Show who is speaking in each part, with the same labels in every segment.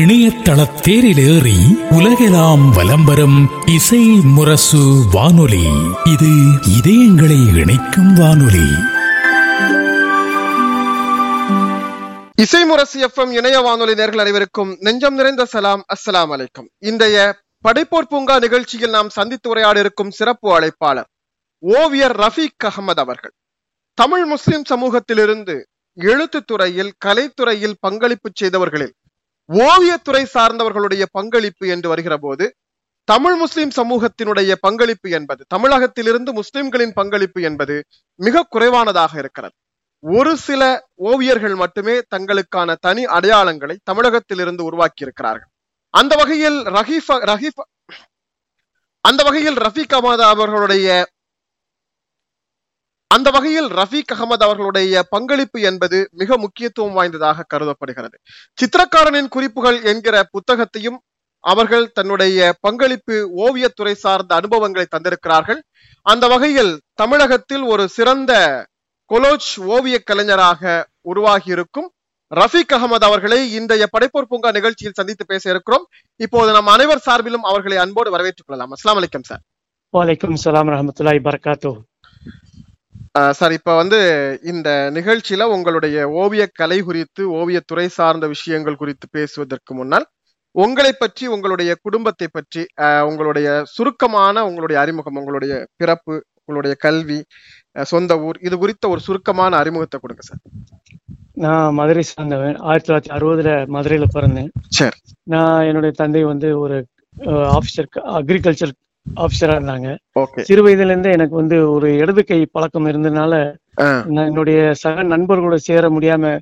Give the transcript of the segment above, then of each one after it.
Speaker 1: இணையதள தேரிலேறி உலகெல்லாம் வலம்பெறும் இசை முரசு வானொலி இது இதயங்களை இணைக்கும்
Speaker 2: வானொலி இசை முரசு எஃப்எம் இணைய வானொலி நேர்கள் அனைவருக்கும் நெஞ்சம் நிறைந்த சலாம் அஸ்லாம் அலைக்கும் இன்றைய படைப்போர் பூங்கா நிகழ்ச்சியில் நாம் சந்தித்து உரையாட இருக்கும் சிறப்பு அழைப்பாளர் ஓவியர் ரஃபீக் அகமது அவர்கள் தமிழ் முஸ்லிம் சமூகத்திலிருந்து எழுத்துத்துறையில் கலைத்துறையில் பங்களிப்பு செய்தவர்களில் ஓவியத்துறை சார்ந்தவர்களுடைய பங்களிப்பு என்று வருகிற போது தமிழ் முஸ்லிம் சமூகத்தினுடைய பங்களிப்பு என்பது தமிழகத்திலிருந்து முஸ்லிம்களின் பங்களிப்பு என்பது மிக குறைவானதாக இருக்கிறது ஒரு சில ஓவியர்கள் மட்டுமே தங்களுக்கான தனி அடையாளங்களை தமிழகத்திலிருந்து உருவாக்கி இருக்கிறார்கள் அந்த வகையில் ரஹீஃப் ரஹீஃப் அந்த வகையில் ரஃபீக் அமாதா அவர்களுடைய அந்த வகையில் ரஃபீக் அகமது அவர்களுடைய பங்களிப்பு என்பது மிக முக்கியத்துவம் வாய்ந்ததாக கருதப்படுகிறது சித்திரக்காரனின் குறிப்புகள் என்கிற புத்தகத்தையும் அவர்கள் தன்னுடைய பங்களிப்பு ஓவியத்துறை சார்ந்த அனுபவங்களை தந்திருக்கிறார்கள் அந்த வகையில் தமிழகத்தில் ஒரு சிறந்த கொலோச் ஓவிய கலைஞராக உருவாகி இருக்கும் ரஃபீக் அகமது அவர்களை இன்றைய படைப்போர் பூங்கா நிகழ்ச்சியில் சந்தித்து பேச இருக்கிறோம் இப்போது நம் அனைவர் சார்பிலும் அவர்களை அன்போடு வரவேற்றுக் கொள்ளலாம் அஸ்லாம் வலைக்கம் சார் வலைக்கம் சலாம் ரஹமத்துல்லாய் பரகாத்தூ சார் இப்ப வந்து இந்த நிகழ்ச்சியில உங்களுடைய ஓவிய கலை குறித்து ஓவியத்துறை சார்ந்த விஷயங்கள் குறித்து பேசுவதற்கு முன்னால் உங்களை பற்றி உங்களுடைய குடும்பத்தை பற்றி உங்களுடைய சுருக்கமான உங்களுடைய அறிமுகம் உங்களுடைய பிறப்பு உங்களுடைய கல்வி சொந்த ஊர் இது குறித்த ஒரு சுருக்கமான அறிமுகத்தை கொடுங்க சார்
Speaker 3: நான் மதுரை சார்ந்தவன் ஆயிரத்தி தொள்ளாயிரத்தி அறுபதுல மதுரையில பிறந்தேன்
Speaker 2: சரி
Speaker 3: நான் என்னுடைய தந்தை வந்து ஒரு ஆபிசர் அக்ரிகல்ச்சர் ஆஃபீஸரா
Speaker 2: இருந்தாங்க சிறு
Speaker 3: வயதுல இருந்து எனக்கு வந்து ஒரு இடது கை பழக்கம் இருந்ததுனால நான் என்னுடைய சக நண்பர் கூட சேர முடியாம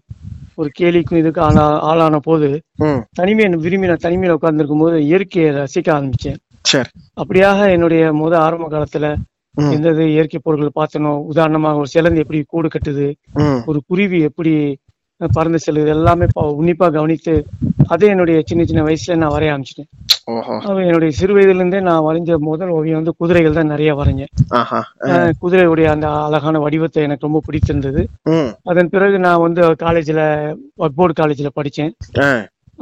Speaker 3: ஒரு கேலிக்கும் இதுக்கு ஆனா ஆளான போது தனிமையை விரும்பி நான் தனிமையில உட்கார்ந்துருக்கும் போது இயற்கையை ரசிக்க ஆரம்பிச்சேன் அப்படியாக என்னுடைய முத ஆரம்ப காலத்துல எந்த இயற்கை பொருட்கள் பார்த்தனோ உதாரணமாக ஒரு சிலந்து எப்படி கூடு கட்டுது ஒரு குருவி எப்படி பறந்து செல்வது எல்லாமே உன்னிப்பா கவனித்து அதே என்னுடைய சின்ன சின்ன வயசுல நான் வரைய ஆரம்பிச்சிட்டேன் என்னுடைய சிறு வயதுல இருந்தே நான் வரைஞ்ச முதல் ஓவியம் வந்து குதிரைகள் தான் நிறைய வரைஞ்சேன் குதிரையுடைய அந்த அழகான வடிவத்தை எனக்கு ரொம்ப பிடித்திருந்தது அதன் பிறகு நான் வந்து காலேஜ்ல ஒர்க் போர்டு காலேஜ்ல படிச்சேன்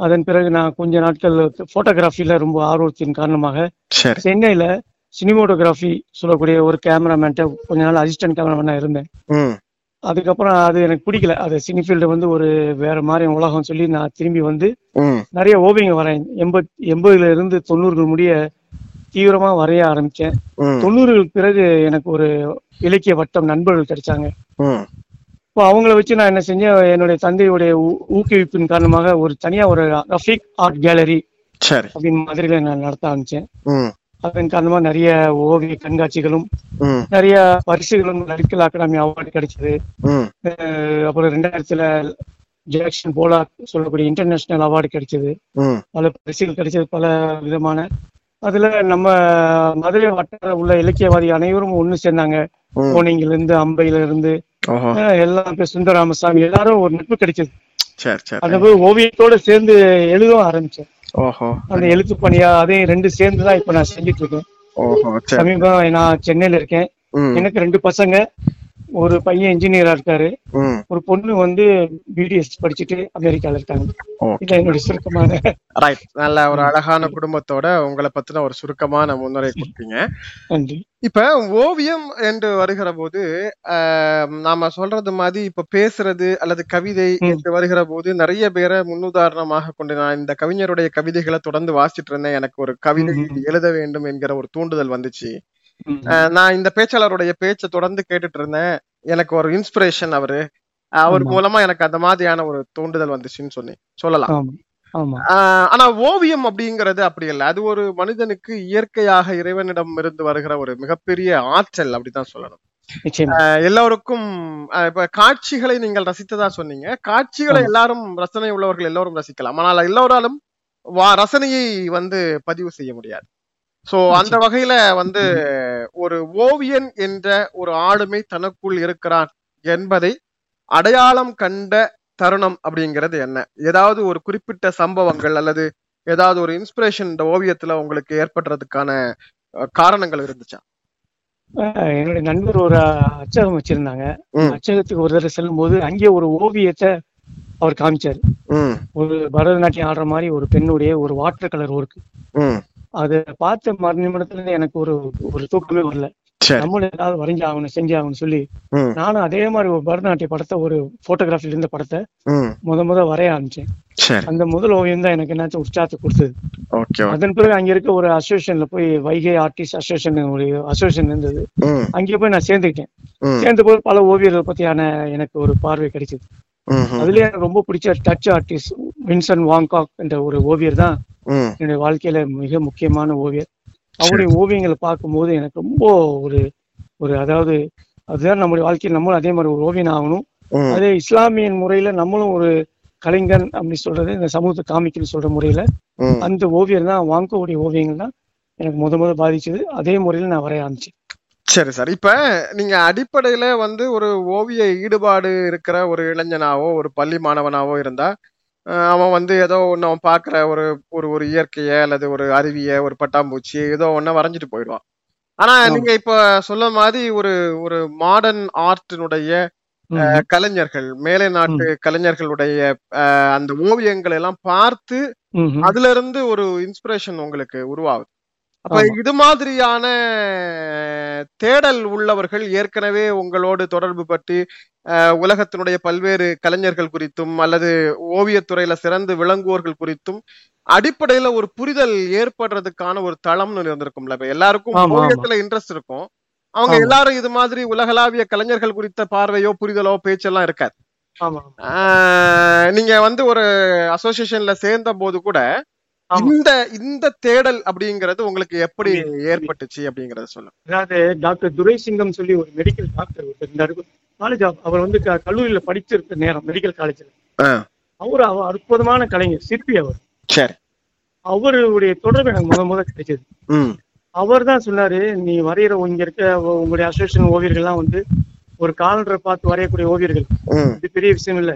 Speaker 3: அதன் பிறகு நான் கொஞ்ச நாட்கள் போட்டோகிராஃபில ரொம்ப ஆர்வத்தின் காரணமாக
Speaker 2: சென்னையில
Speaker 3: சினிமோட்டோகிராஃபி சொல்லக்கூடிய ஒரு கேமராமேன் கொஞ்ச நாள் அசிஸ்டன்ட் கேமராமேனா இருந்தேன் அதுக்கப்புறம் அது எனக்கு பிடிக்கல அது சினிஃபீல்டு வந்து ஒரு வேற மாதிரி உலகம் சொல்லி நான் திரும்பி வந்து நிறைய ஓவியங்கள் வரேன் எண்பத் எண்பதுல இருந்து தொண்ணூறுகள் முடிய தீவிரமா வரைய ஆரம்பிச்சேன் தொண்ணூறுகளுக்கு பிறகு எனக்கு ஒரு இலக்கிய வட்டம் நண்பர்கள் கிடைச்சாங்க இப்போ அவங்கள வச்சு நான் என்ன செஞ்சேன் என்னுடைய தந்தையுடைய ஊக்குவிப்பின் காரணமாக ஒரு தனியா ஒரு ரஃபிக் ஆர்ட் கேலரி அப்படின்னு மாதிரில நான் நடத்த ஆரம்பிச்சேன் அதன் காரணமா நிறைய ஓவிய கண்காட்சிகளும் நிறைய பரிசுகளும் நடிக்கல் அகாடமி அவார்டு கிடைச்சது அப்புறம் ரெண்டாயிரத்துல ஜாக்சன் போலா சொல்லக்கூடிய இன்டர்நேஷனல் அவார்டு கிடைச்சது பல பரிசுகள் கிடைச்சது பல விதமான அதுல நம்ம மதுரை வட்டார உள்ள இலக்கியவாதி அனைவரும் ஒண்ணு சேர்ந்தாங்க கோனிங்கில இருந்து அம்பையில இருந்து எல்லாம் சுந்தரராமசாமி எல்லாரும் ஒரு நட்பு கிடைச்சது அந்த ஓவியத்தோட சேர்ந்து எழுதவும் ஆரம்பிச்சேன்
Speaker 2: ஓஹோ
Speaker 3: அந்த எழுத்து பணியா அதையும் ரெண்டு சேர்ந்து தான் இப்ப நான் செஞ்சுட்டு இருக்கேன் சமீபம் நான் சென்னையில இருக்கேன் எனக்கு ரெண்டு பசங்க ஒரு பையன் இன்ஜினியரா இருக்காரு ஒரு பொண்ணு வந்து
Speaker 2: பிடிஎஸ் படிச்சுட்டு அமெரிக்கால இருக்காங்க என்னோட சுருக்கமான ரைட் நல்ல ஒரு அழகான குடும்பத்தோட உங்களை பத்தின ஒரு சுருக்கமான முன்னுரை கொடுத்தீங்க நன்றி இப்ப ஓவியம் என்று வருகிற போது நாம சொல்றது மாதிரி இப்ப பேசுறது அல்லது கவிதை என்று வருகிற போது நிறைய பேரை முன்னுதாரணமாக கொண்டு நான் இந்த கவிஞருடைய கவிதைகளை தொடர்ந்து வாசிட்டு இருந்தேன் எனக்கு ஒரு கவிதை எழுத வேண்டும் என்கிற ஒரு தூண்டுதல் வந்துச்சு நான் இந்த பேச்சாளருடைய பேச்சை தொடர்ந்து கேட்டுட்டு இருந்தேன் எனக்கு ஒரு இன்ஸ்பிரேஷன் அவரு அவர் மூலமா எனக்கு அந்த மாதிரியான ஒரு தூண்டுதல் வந்துச்சுன்னு சொன்னேன் சொல்லலாம் ஆனா ஓவியம் அப்படிங்கறது அப்படி இல்லை அது ஒரு மனிதனுக்கு இயற்கையாக இறைவனிடம் இருந்து வருகிற ஒரு மிகப்பெரிய ஆற்றல் அப்படிதான் சொல்லணும் எல்லோருக்கும் இப்ப காட்சிகளை நீங்கள் ரசித்ததா சொன்னீங்க காட்சிகளை எல்லாரும் ரசனை உள்ளவர்கள் எல்லோரும் ரசிக்கலாம் ஆனால் எல்லோராலும் ரசனையை வந்து பதிவு செய்ய முடியாது சோ அந்த வகையில வந்து ஒரு ஓவியன் என்ற ஒரு ஆளுமை தனக்குள் இருக்கிறான் என்பதை அடையாளம் கண்ட தருணம் அப்படிங்கிறது என்ன ஏதாவது ஒரு குறிப்பிட்ட சம்பவங்கள் அல்லது ஏதாவது ஒரு இன்ஸ்பிரேஷன் இந்த ஓவியத்துல உங்களுக்கு ஏற்படுறதுக்கான காரணங்கள் இருந்துச்சா
Speaker 3: என்னுடைய நண்பர் ஒரு அச்சகம் வச்சிருந்தாங்க அச்சகத்துக்கு ஒரு தடவை செல்லும் போது அங்கே ஒரு ஓவியத்தை அவர் காமிச்சாரு ஒரு பரதநாட்டியம் ஆடுற மாதிரி ஒரு பெண்ணுடைய ஒரு வாட்டர் கலர் ஒர்க் அது பார்த்த மறுநிமிடத்துல எனக்கு ஒரு ஒரு தூக்கமே வரல நம்மளும் ஏதாவது வரைஞ்சி ஆகணும் செஞ்சு ஆகணும் சொல்லி நானும் அதே மாதிரி ஒரு பரதநாட்டிய படத்தை ஒரு போட்டோகிராஃபில இருந்த படத்தை முத முத வரைய ஆரம்பிச்சேன் அந்த முதல் ஓவியம் தான் எனக்கு என்ன உற்சாகத்தை கொடுத்தது அதன் பிறகு அங்க இருக்க ஒரு அசோசியேஷன்ல போய் வைகை ஆர்டிஸ்ட் அசோசியேஷன் ஒரு அசோசியேஷன் இருந்தது அங்கே போய் நான் சேர்ந்துக்கிட்டேன் சேர்ந்த போது பல ஓவியர்கள் பத்தியான எனக்கு ஒரு பார்வை கிடைச்சது அதுல எனக்கு ரொம்ப பிடிச்ச டச் ஆர்டிஸ்ட் வின்சன் வாங்காக் என்ற ஒரு ஓவியர் தான் என்னுடைய வாழ்க்கையில மிக முக்கியமான ஓவியர் அவருடைய ஓவியங்களை பார்க்கும்போது எனக்கு ரொம்ப ஒரு ஒரு அதாவது அதுதான் நம்முடைய வாழ்க்கையில் நம்மளும் அதே மாதிரி ஒரு ஓவியன் ஆகணும் அதே இஸ்லாமியன் முறையில நம்மளும் ஒரு கலைஞன் அப்படின்னு சொல்றது இந்த சமூகத்தை காமிக்கணும்னு சொல்ற முறையில அந்த ஓவியம் தான் வாங்கக்கூடிய ஓவியங்கள் தான் எனக்கு முத முத பாதிச்சது அதே முறையில நான் வரைய ஆரம்பிச்சேன்
Speaker 2: சரி சார் இப்ப நீங்க அடிப்படையில வந்து ஒரு ஓவிய ஈடுபாடு இருக்கிற ஒரு இளைஞனாவோ ஒரு பள்ளி மாணவனாவோ இருந்தா அவன் வந்து ஏதோ ஒன்று அவன் பார்க்குற ஒரு ஒரு ஒரு இயற்கையை அல்லது ஒரு அருவியை ஒரு பட்டாம்பூச்சி ஏதோ ஒன்று வரைஞ்சிட்டு போயிடுவான் ஆனா நீங்க இப்ப சொல்ல மாதிரி ஒரு ஒரு மாடர்ன் ஆர்டினுடைய கலைஞர்கள் மேலை நாட்டு கலைஞர்களுடைய அந்த ஓவியங்களை எல்லாம் பார்த்து அதுல இருந்து ஒரு இன்ஸ்பிரேஷன் உங்களுக்கு உருவாகுது அப்ப இது மாதிரியான தேடல் உள்ளவர்கள் ஏற்கனவே உங்களோடு தொடர்பு பற்றி உலகத்தினுடைய பல்வேறு கலைஞர்கள் குறித்தும் அல்லது ஓவியத்துறையில சிறந்து விளங்குவோர்கள் குறித்தும் அடிப்படையில ஒரு புரிதல் ஏற்படுறதுக்கான ஒரு தளம்னு இருந்திருக்கும்ல எல்லாருக்கும் ஓவியத்துல இன்ட்ரெஸ்ட் இருக்கும் அவங்க எல்லாரும் இது மாதிரி உலகளாவிய கலைஞர்கள் குறித்த பார்வையோ புரிதலோ பேச்செல்லாம் இருக்காது நீங்க வந்து ஒரு அசோசியேஷன்ல சேர்ந்த போது கூட இந்த இந்த தேடல் அப்படிங்கறது உங்களுக்கு
Speaker 3: எப்படி ஏற்பட்டுச்சு அப்படிங்கறத சொல்லு அதாவது டாக்டர் துரைசிங்கம் சொல்லி ஒரு மெடிக்கல் டாக்டர் ஒருத்தர் காலேஜ் அவர் வந்து கல்லூரியில படிச்சிருக்க நேரம் மெடிக்கல் காலேஜ்ல அவரு அவர் அற்புதமான கலைஞர் சிற்பி அவர் சரி அவருடைய தொடர்பு எனக்கு முத முத கிடைச்சது அவர் தான் சொன்னாரு நீ வரைகிற இங்க இருக்க உங்களுடைய அசோசியேஷன் ஓவியர்கள்லாம் வந்து ஒரு காலண்டரை பார்த்து வரையக்கூடிய ஓவியர்கள் இது பெரிய விஷயம் இல்ல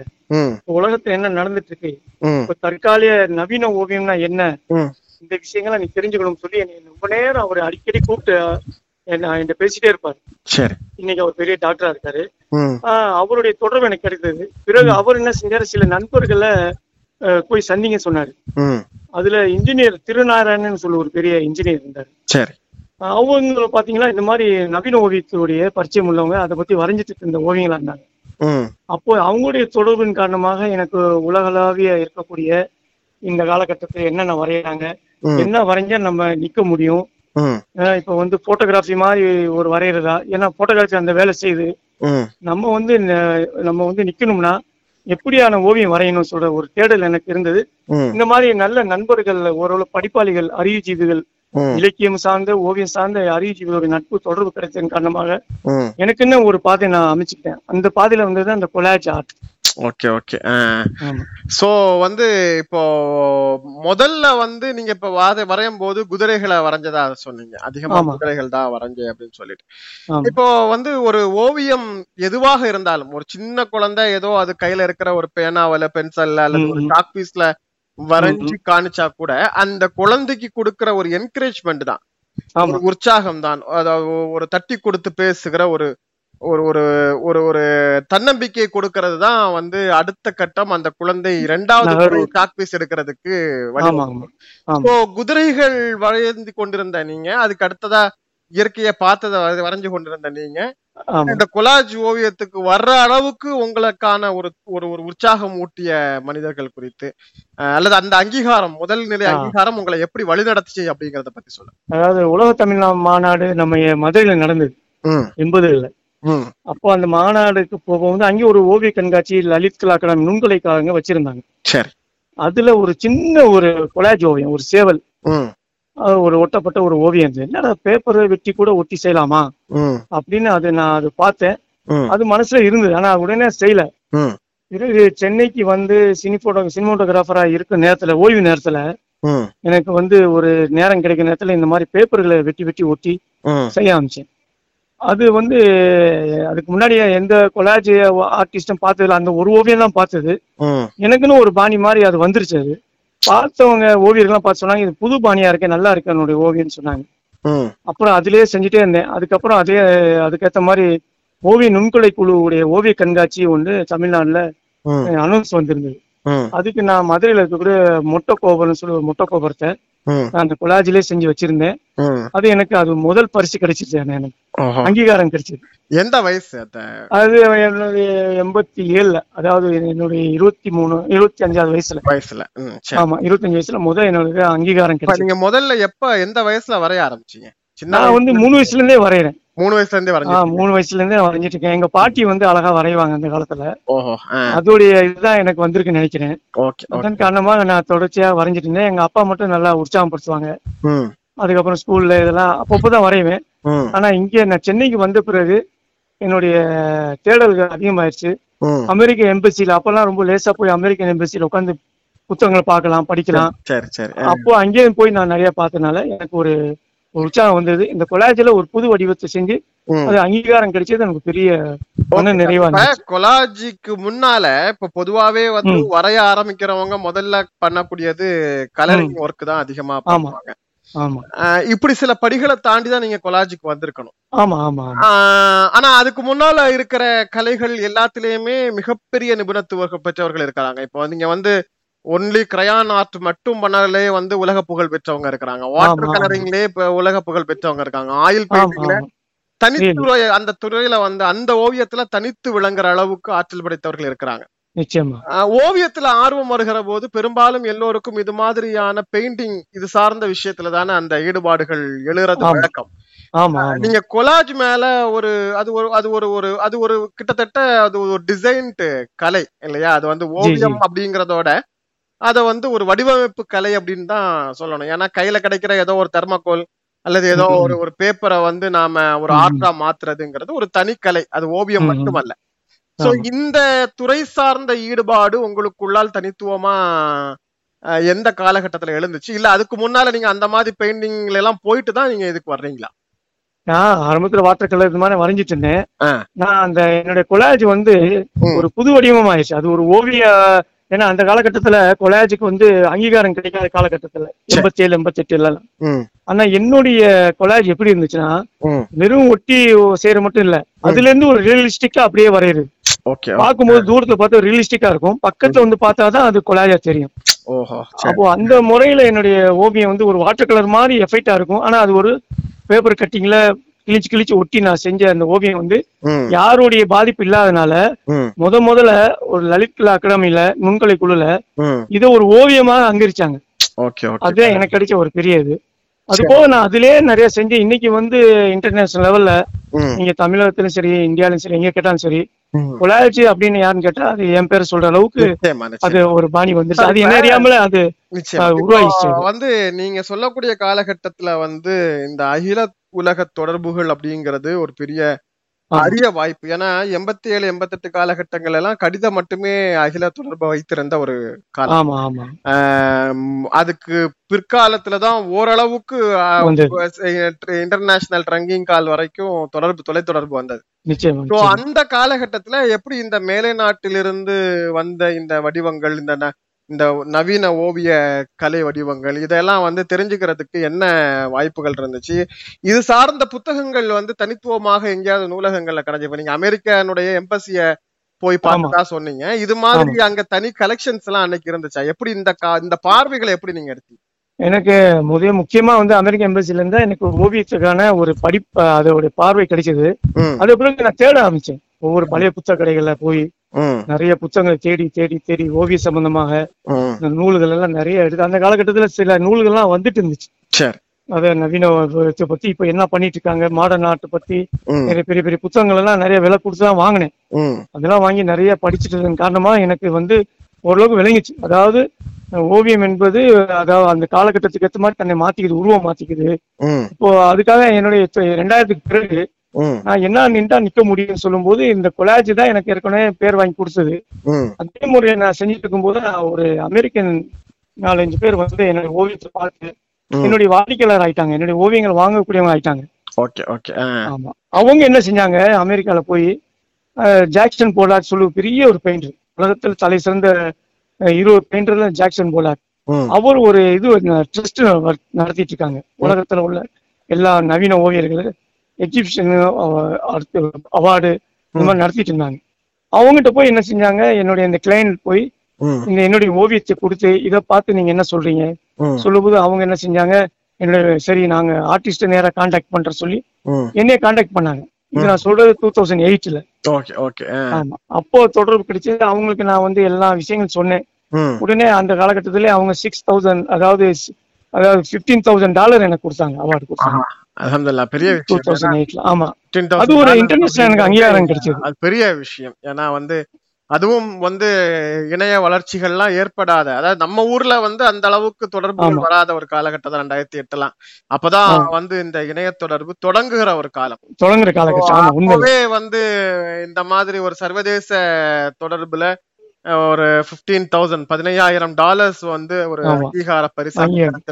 Speaker 3: உலகத்துல என்ன நடந்துட்டு இருக்கு இப்ப தற்காலிக நவீன ஓவியம்னா என்ன இந்த விஷயங்களை நீ தெரிஞ்சுக்கணும்னு சொல்லி என்ன ரொம்ப நேரம் அவர் அடிக்கடி கூப்பிட்டு என்ன என்கிட்ட பேசிட்டே இருப்பாரு இன்னைக்கு அவர் பெரிய டாக்டரா இருக்காரு அவருடைய தொடர்பு எனக்கு கிடைத்தது பிறகு அவர் என்ன செஞ்சாரு சில நண்பர்களை போய் சந்திங்க சொன்னாரு அதுல இன்ஜினியர் திருநாராயணன் சொல்லி ஒரு பெரிய இன்ஜினியர் இருந்தாரு அவங்க பாத்தீங்கன்னா இந்த மாதிரி நவீன ஓவியத்துடைய பரிச்சயம் உள்ளவங்க அதை பத்தி வரைஞ்சிட்டு இருந்த ஓவியங்களா இருந்தாங்க அப்போ அவங்களுடைய தொடர்பின் காரணமாக எனக்கு உலகளாவிய இருக்கக்கூடிய இந்த காலகட்டத்துல என்னென்ன வரையறாங்க என்ன வரைஞ்சா நம்ம நிக்க முடியும் இப்ப வந்து போட்டோகிராஃபி மாதிரி ஒரு வரைகிறதா ஏன்னா போட்டோகிராஃபி அந்த வேலை செய்யுது நம்ம வந்து நம்ம வந்து நிக்கணும்னா எப்படியான ஓவியம் வரையணும் சொல்ற ஒரு தேடல் எனக்கு இருந்தது இந்த மாதிரி நல்ல நண்பர்கள் ஓரளவு படிப்பாளிகள் அறிவுஜீவிகள் இலக்கியம் சார்ந்த ஓவியம் சார்ந்த அறிவுஜீவிகளோட நட்பு தொடர்பு கிடைத்ததன் காரணமாக எனக்குன்னு ஒரு பாதை நான் அமைச்சுக்கிட்டேன் அந்த பாதையில வந்தது அந்த collage art okay okay so வந்து இப்போ
Speaker 2: முதல்ல வந்து நீங்க இப்ப வாத வரையும் போது குதிரைகளை வரைஞ்சதா சொன்னீங்க அதிகமா குதிரைகள் தான் வரைஞ்சேன் அப்படின்னு சொல்லிட்டு இப்போ வந்து ஒரு ஓவியம் எதுவாக இருந்தாலும் ஒரு சின்ன குழந்தை ஏதோ அது கையில இருக்கிற ஒரு பேனாவில பென்சில்ல அல்லது ஒரு சாக்பீஸ்ல வரைஞ்சு காணிச்சா கூட அந்த குழந்தைக்கு கொடுக்கற ஒரு என்கரேஜ்மெண்ட் தான் உற்சாகம் தான் ஒரு தட்டி கொடுத்து பேசுகிற ஒரு ஒரு ஒரு ஒரு ஒரு தன்னம்பிக்கை கொடுக்கறது தான் வந்து அடுத்த கட்டம் அந்த குழந்தை இரண்டாவது காக்பீஸ் எடுக்கிறதுக்கு இப்போ குதிரைகள் வரைந்து கொண்டிருந்த நீங்க அதுக்கு அடுத்ததா இயற்கையை பார்த்ததை வரைஞ்சு கொண்டிருந்த நீங்க இந்த கொலாஜ் ஓவியத்துக்கு வர்ற அளவுக்கு உங்களுக்கான ஒரு ஒரு ஒரு உற்சாகம் ஊட்டிய மனிதர்கள் குறித்து
Speaker 3: அல்லது அந்த அங்கீகாரம்
Speaker 2: முதல் நிலை அங்கீகாரம் உங்களை எப்படி வழிநடத்துச்சு அப்படிங்கறத பத்தி சொல்ல அதாவது உலக
Speaker 3: தமிழ் மாநாடு நம்ம மதுரையில நடந்தது எண்பதுல அப்போ அந்த மாநாடுக்கு போகும்போது அங்கே ஒரு ஓவிய கண்காட்சி லலித் கலா அகாடமி நுண்கலைக்காரங்க வச்சிருந்தாங்க அதுல ஒரு சின்ன ஒரு கொலாஜ் ஓவியம் ஒரு சேவல் ஒரு ஒட்டப்பட்ட ஒரு ஓவியம் இருந்தது என்னடா பேப்பரை வெட்டி கூட ஒட்டி செய்யலாமா அப்படின்னு அது நான் அது பார்த்தேன் அது மனசுல இருந்தது ஆனா உடனே செய்யல பிறகு சென்னைக்கு வந்து சினி போட்டோ சினிமோட்டோகிராஃபரா இருக்க நேரத்துல ஓய்வு நேரத்துல எனக்கு வந்து ஒரு நேரம் கிடைக்கிற நேரத்துல இந்த மாதிரி பேப்பர்களை வெட்டி வெட்டி ஒட்டி செய்ய ஆரம்பிச்சேன் அது வந்து அதுக்கு முன்னாடி எந்த கொலாஜ் ஆர்டிஸ்டும் பார்த்ததுல அந்த ஒரு ஓவியம் தான் பார்த்தது எனக்குன்னு ஒரு பாணி மாதிரி அது வந்துருச்சு அது பார்த்தவங்க ஓவியர்கள்லாம் பார்த்து சொன்னாங்க இது புது பாணியா இருக்கு நல்லா இருக்கு என்னுடைய ஓவியம்னு சொன்னாங்க அப்புறம் அதுலயே செஞ்சுட்டே இருந்தேன் அதுக்கப்புறம் அதே அதுக்கேத்த மாதிரி ஓவிய நுண்கொலை குழுவுடைய ஓவிய கண்காட்சி ஒன்று தமிழ்நாடுல அனௌன்ஸ் வந்திருந்தது அதுக்கு நான் மதுரையில இருக்கக்கூடிய மொட்டை கோபுரம் சொல்லி ஒரு மொட்டை கோபுரத்தை அந்த கொலாஜிலே செஞ்சு வச்சிருந்தேன் அது எனக்கு அது முதல் பரிசு கிடைச்சிருச்சு எனக்கு அங்கீகாரம்
Speaker 2: கிடைச்சது எந்த வயசு அது
Speaker 3: என்னுடைய எண்பத்தி ஏழுல அதாவது என்னுடைய இருபத்தி மூணு இருபத்தி அஞ்சாவது வயசுல
Speaker 2: வயசுல
Speaker 3: ஆமா இருபத்தஞ்சு வயசுல முதல் என்னோட அங்கீகாரம் கிடைச்சு நீங்க முதல்ல
Speaker 2: எப்ப எந்த வயசுல வரைய ஆரம்பிச்சீங்க
Speaker 3: நான் வந்து மூணு வயசுல இருந்தே வரையறேன் மூணு வயசுல இருந்தே வரைஞ்சு மூணு வயசுல இருந்தே வரைஞ்சிட்டு இருக்கேன் எங்க பாட்டி வந்து அழகா வரைவாங்க அந்த காலத்துல அதோடைய இதுதான் எனக்கு வந்திருக்குன்னு நினைக்கிறேன் அதன் காரணமா நான் தொடர்ச்சியா வரைஞ்சிட்டு இருந்தேன் எங்க அப்பா மட்டும் நல்லா உற்சாகப்படுத்துவாங்க அதுக்கப்புறம் ஸ்கூல்ல இதெல்லாம் அப்பப்போதான் வரைவேன் ஆனா இங்க நான் சென்னைக்கு வந்த பிறகு என்னுடைய தேடல்கள் அதிகமாயிருச்சு அமெரிக்க எம்பசியில அப்பெல்லாம் ரொம்ப லேசா போய் அமெரிக்கன் எம்பசியில உட்காந்து புத்தகங்களை பார்க்கலாம் படிக்கலாம் அப்போ அங்கேயும் போய் நான் நிறைய பார்த்தனால எனக்கு ஒரு ஒரு உற்சாகம் வந்தது இந்த கொலாஜில ஒரு புது வடிவத்தை செஞ்சு அது அங்கீகாரம் கிடைச்சது எனக்கு பெரிய
Speaker 2: நிறைவா கொலாஜிக்கு முன்னால இப்ப பொதுவாவே வந்து வரைய ஆரம்பிக்கிறவங்க முதல்ல பண்ணக்கூடியது கலரிங் ஒர்க் தான் அதிகமா பண்ணுவாங்க இப்படி சில படிகளை தாண்டி தான் நீங்க கொலாஜிக்கு வந்திருக்கணும் ஆமா ஆமா ஆனா அதுக்கு முன்னால இருக்கிற கலைகள் எல்லாத்துலயுமே மிகப்பெரிய நிபுணத்துவ பெற்றவர்கள் இருக்கிறாங்க இப்ப நீங்க வந்து ஒன்லி கிரையான் ஆர்ட் மட்டும் பண்ணாலே வந்து உலக புகழ் பெற்றவங்க இருக்கிறாங்க வாட்டர் கலரிங்லயே இப்ப உலக புகழ் பெற்றவங்க இருக்காங்க ஆயில் பெயிண்டிங்ல தனித்துறை அந்த துறையில வந்து அந்த ஓவியத்துல தனித்து விளங்குற அளவுக்கு ஆற்றல் படைத்தவர்கள் இருக்கிறாங்க ஓவியத்துல ஆர்வம் வருகிற போது பெரும்பாலும் எல்லோருக்கும் இது மாதிரியான பெயிண்டிங் இது சார்ந்த விஷயத்துல தானே அந்த ஈடுபாடுகள் எழுறது வழக்கம் நீங்க கொலாஜ் மேல ஒரு அது ஒரு அது ஒரு ஒரு அது ஒரு கிட்டத்தட்ட அது ஒரு டிசைன்ட் கலை இல்லையா அது வந்து ஓவியம் அப்படிங்கறதோட அதை வந்து ஒரு வடிவமைப்பு கலை அப்படின்னு தான் சொல்லணும் ஏன்னா கையில கிடைக்கிற ஏதோ ஒரு தெர்மக்கோல் அல்லது ஏதோ ஒரு ஒரு பேப்பரை வந்து நாம ஒரு ஆர்டா மாத்துறதுங்கிறது ஒரு தனிக்கலை அது ஓவியம் மட்டுமல்ல சோ இந்த துறை சார்ந்த ஈடுபாடு உங்களுக்குள்ளால் தனித்துவமா எந்த காலகட்டத்துல எழுந்துச்சு இல்ல அதுக்கு முன்னால நீங்க அந்த மாதிரி பெயிண்டிங்ல எல்லாம் போயிட்டு தான் நீங்க இதுக்கு வர்றீங்களா
Speaker 3: நான் ஆரம்பத்துல வாட்டர் கலர் இது மாதிரி வரைஞ்சிட்டு இருந்தேன் நான் அந்த என்னுடைய கொலாஜ் வந்து ஒரு புது வடிவம் ஆயிடுச்சு அது ஒரு ஓவிய ஏன்னா அந்த காலகட்டத்துல கொலாஜுக்கு வந்து அங்கீகாரம் கிடைக்காத காலகட்டத்துல எண்பத்தி ஏழு எண்பத்தி இல்ல ஆனா என்னுடைய கொலாஜ் எப்படி இருந்துச்சுன்னா வெறும் ஒட்டி செய்யற மட்டும் இல்ல அதுல இருந்து ஒரு ரியலிஸ்டிக்கா அப்படியே வரையுது பார்க்கும்போது தூரத்துல பார்த்தா ரியலிஸ்டிக்கா இருக்கும் பக்கத்துல வந்து பார்த்தாதான் அது கொலாஜா தெரியும் அப்போ அந்த முறையில என்னுடைய ஓவியம் வந்து ஒரு வாட்டர் கலர் மாதிரி எஃபெக்டா இருக்கும் ஆனா அது ஒரு பேப்பர் கட்டிங்ல கிழிச்சு கிழிச்சு ஒட்டி நான் செஞ்ச அந்த ஓவியம் வந்து யாருடைய பாதிப்பு இல்லாதனால முத முதல்ல ஒரு லலித் கலா அகாடமியில நுண்கலை குழுல இதை ஒரு ஓவியமா அங்கரிச்சாங்க அதுதான் எனக்கு கிடைச்ச ஒரு பெரிய இது அது போக நான் அதுலயே நிறைய செஞ்சு இன்னைக்கு வந்து இன்டர்நேஷனல் லெவல்ல நீங்க தமிழகத்திலும் சரி இந்தியாலும் சரி எங்க கேட்டாலும் சரி குலாய்ச்சி அப்படின்னு யாருன்னு கேட்டா அது என் பேர் சொல்ற அளவுக்கு அது ஒரு பாணி வந்துச்சு அது என்ன அறியாமல அது உருவாயிடுச்சு வந்து நீங்க சொல்லக்கூடிய காலகட்டத்துல வந்து இந்த அகில உலக தொடர்புகள் அப்படிங்கிறது ஒரு பெரிய அரிய வாய்ப்பு ஏன்னா எண்பத்தி ஏழு எண்பத்தெட்டு காலகட்டங்கள் எல்லாம் கடிதம் மட்டுமே அகில தொடர்பு வைத்திருந்த ஒரு காலம் அதுக்கு பிற்காலத்துலதான் ஓரளவுக்கு இன்டர்நேஷனல் ட்ரங்கிங் கால் வரைக்கும் தொடர்பு
Speaker 4: தொலைத்தொடர்பு வந்தது அந்த காலகட்டத்துல எப்படி இந்த மேலை நாட்டிலிருந்து வந்த இந்த வடிவங்கள் இந்த இந்த நவீன ஓவிய கலை வடிவங்கள் இதெல்லாம் வந்து தெரிஞ்சுக்கிறதுக்கு என்ன வாய்ப்புகள் இருந்துச்சு இது சார்ந்த புத்தகங்கள் வந்து தனித்துவமாக எங்கேயாவது நூலகங்கள்ல கிடைச்சி நீங்க அமெரிக்கனுடைய எம்பசிய போய் பார்த்தா சொன்னீங்க இது மாதிரி அங்க தனி கலெக்ஷன்ஸ் எல்லாம் அன்னைக்கு இருந்துச்சா எப்படி இந்த இந்த பார்வைகளை எப்படி நீங்க எடுத்தீங்க எனக்கு முதல் முக்கியமா வந்து அமெரிக்க எம்பசில இருந்து எனக்கு ஓவியத்துக்கான ஒரு படிப்பு அதோட பார்வை கிடைச்சது அதுக்கப்புறம் நான் தேட ஆரம்பிச்சேன் ஒவ்வொரு பழைய புத்தக கடைகள்ல போய் நிறைய புத்தகங்களை தேடி தேடி தேடி ஓவிய சம்பந்தமாக நூல்கள் எல்லாம் நிறைய எடுத்து அந்த காலகட்டத்துல சில நூல்கள் எல்லாம் வந்துட்டு இருந்துச்சு அத நவீன பத்தி இப்ப என்ன பண்ணிட்டு இருக்காங்க மாடர்ன் ஆர்ட் பத்தி நிறைய பெரிய பெரிய புத்தகங்கள் எல்லாம் நிறைய விலை கொடுத்துதான் வாங்கினேன் அதெல்லாம் வாங்கி நிறைய படிச்சுட்டு காரணமா எனக்கு வந்து ஓரளவுக்கு விளங்கிச்சு அதாவது ஓவியம் என்பது அதாவது அந்த காலகட்டத்துக்கு ஏற்ற மாதிரி தன்னை மாத்திக்குது உருவம் மாத்திக்குது இப்போ அதுக்காக என்னுடைய ரெண்டாயிரத்துக்கு பிறகு நான் என்ன நின்றா நிக்க முடியும்னு சொல்லும் போது இந்த கொலாஜ் தான் எனக்கு ஏற்கனவே பேர் வாங்கி கொடுத்தது அதே முறையை நான் செஞ்சுட்டு இருக்கும்போது ஒரு அமெரிக்கன் நாலஞ்சு பேர் வந்து என்னோட ஓவியத்தை பார்த்து என்னுடைய வாடிக்கையாளர் ஆயிட்டாங்க என்னுடைய ஓவியங்கள் வாங்கக்கூடியவங்க ஆயிட்டாங்க ஓகே ஓகே ஆமா அவங்க என்ன செஞ்சாங்க அமெரிக்கால போய் ஜாக்சன் போலாட் சொல்லு பெரிய ஒரு பெயிண்டர் உலகத்தில் தலை சிறந்த இருபது பெயிண்டர்ல ஜாக்சன் போலாட் அவர் ஒரு இது ட்ரஸ்ட் நடத்திட்டு இருக்காங்க உலகத்துல உள்ள எல்லா நவீன ஓவியர்களும் எக்ஸிபிஷனு அடுத்து அவார்டு இந்த மாதிரி நடத்திட்டு இருந்தாங்க அவங்ககிட்ட போய் என்ன செஞ்சாங்க என்னுடைய இந்த கிளைண்ட் போய் இந்த என்னுடைய ஓவியத்தை கொடுத்து இதை பார்த்து நீங்க என்ன சொல்றீங்க சொல்லும்போது அவங்க என்ன செஞ்சாங்க என்னுடைய சரி நாங்க ஆர்டிஸ்ட நேரா கான்டாக்ட் பண்ற சொல்லி என்னைய கான்டாக்ட் பண்ணாங்க இது நான் சொல்றது டூ தௌசண்ட் எயிட்ல ஆமா அப்போ தொடர்பு கிடைச்சது அவங்களுக்கு நான் வந்து எல்லா விஷயங்களும் சொன்னேன் உடனே அந்த காலகட்டத்திலே அவங்க சிக்ஸ் தௌசண்ட் அதாவது அதாவது
Speaker 5: பிப்டீன் தௌசண்ட் டாலர் எனக்கு கொடுத்தாங்க அவார்டு கொடுத்தாங்க அலமதுல்லா பெரிய டூ ஆமா அது ஒரு இன்டர்நேஷனல் எனக்கு அங்கீகாரம் கிடைச்சது அது பெரிய விஷயம் ஏன்னா வந்து அதுவும் வந்து இணைய வளர்ச்சிகள்லாம் ஏற்படாத அதாவது நம்ம ஊர்ல வந்து அந்த அளவுக்கு தொடர்பு வராத ஒரு காலகட்டம் ரெண்டாயிரத்தி எட்டுலாம் அப்பதான் வந்து இந்த இணைய தொடர்பு தொடங்குகிற ஒரு காலம் தொடங்குற காலகட்டம் வந்து இந்த மாதிரி ஒரு சர்வதேச தொடர்புல ஒரு பிப்டீன் தௌசண்ட் பதினையாயிரம் டாலர்ஸ் வந்து ஒரு அங்கீகார பரிசு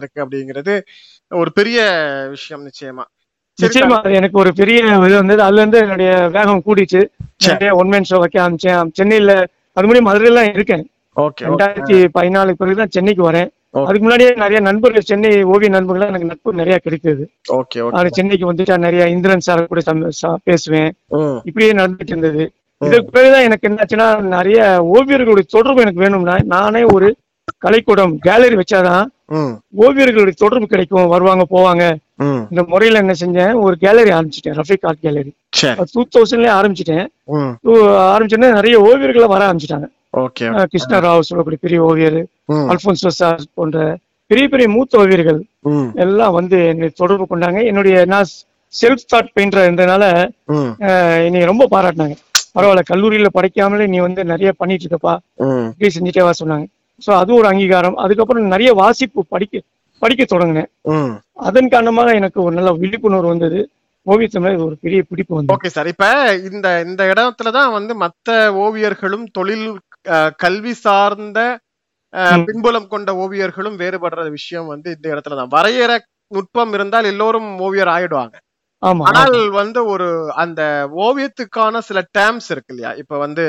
Speaker 5: இருக்கு அப்படிங்கிறது ஒரு பெரிய விஷயம் நிச்சயமா நிச்சயமா எனக்கு ஒரு
Speaker 4: பெரிய இது வந்து அதுல இருந்து என்னுடைய வேகம் கூடிச்சு ஒன்மேன் ஷோ வைக்க ஆரம்பிச்சேன் சென்னையில அது மூலியம் மதுரையில இருக்கேன் ஓகே ரெண்டாயிரத்தி பதினாலு பிறகு தான் சென்னைக்கு வரேன் அதுக்கு முன்னாடியே நிறைய நண்பர்கள் சென்னை ஓவிய நண்பர்கள் எனக்கு நட்பு நிறைய
Speaker 5: கிடைக்குது ஓகே சென்னைக்கு வந்துட்டா
Speaker 4: நிறைய இந்திரன் சார் கூட பேசுவேன் இப்படியே நடந்துட்டு இருந்தது இதற்கு பிறகுதான் எனக்கு என்னாச்சுன்னா நிறைய ஓவியர்களுடைய தொடர்பு எனக்கு வேணும்னா நானே ஒரு கலைக்கூடம் கேலரி வச்சாதான் ஓவியர்களுடைய தொடர்பு கிடைக்கும் வருவாங்க போவாங்க இந்த முறையில என்ன செஞ்சேன் ஒரு கேலரி ஆரம்பிச்சிட்டேன் ரஃபிக் ஆர்ட் கேலரி டூ தௌசண்ட்ல ஆரம்பிச்சிட்டேன் ஆரம்பிச்சோன்னா நிறைய ஓவியர்கள் வர
Speaker 5: ஆரம்பிச்சிட்டாங்க
Speaker 4: கிருஷ்ண ராவ் சொல்லக்கூடிய பெரிய ஓவியர் அல்போன்சோ சார் போன்ற பெரிய பெரிய மூத்த ஓவியர்கள் எல்லாம் வந்து என்னை தொடர்பு கொண்டாங்க என்னுடைய நான் செல்ஃப் தாட் பெயிண்டர் இருந்ததுனால என்னை ரொம்ப பாராட்டினாங்க பரவாயில்ல கல்லூரியில படிக்காமலே நீ வந்து நிறைய பண்ணிட்டு இருக்கப்பா இப்படி செஞ்சுட்டே வா சொன்னாங்க சோ அது ஒரு அங்கீகாரம் அதுக்கப்புறம் நிறைய வாசிப்பு படிக்க படிக்க தொடங்கினேன் அதன் காரணமாக எனக்கு ஒரு நல்ல விழிப்புணர்வு வந்தது ஓவியத்துல ஒரு பெரிய பிடிப்பு வந்து ஓகே
Speaker 5: சார் இப்ப இந்த இந்த இடத்துலதான் வந்து மத்த ஓவியர்களும் தொழில் கல்வி சார்ந்த பின்புலம் கொண்ட ஓவியர்களும் வேறுபடுற விஷயம் வந்து இந்த இடத்துலதான் வரையற நுட்பம் இருந்தால் எல்லோரும் ஓவியர் ஆயிடுவாங்க ஆனால் வந்து ஒரு அந்த ஓவியத்துக்கான சில டேர்ம்ஸ் இருக்கு இல்லையா இப்ப வந்து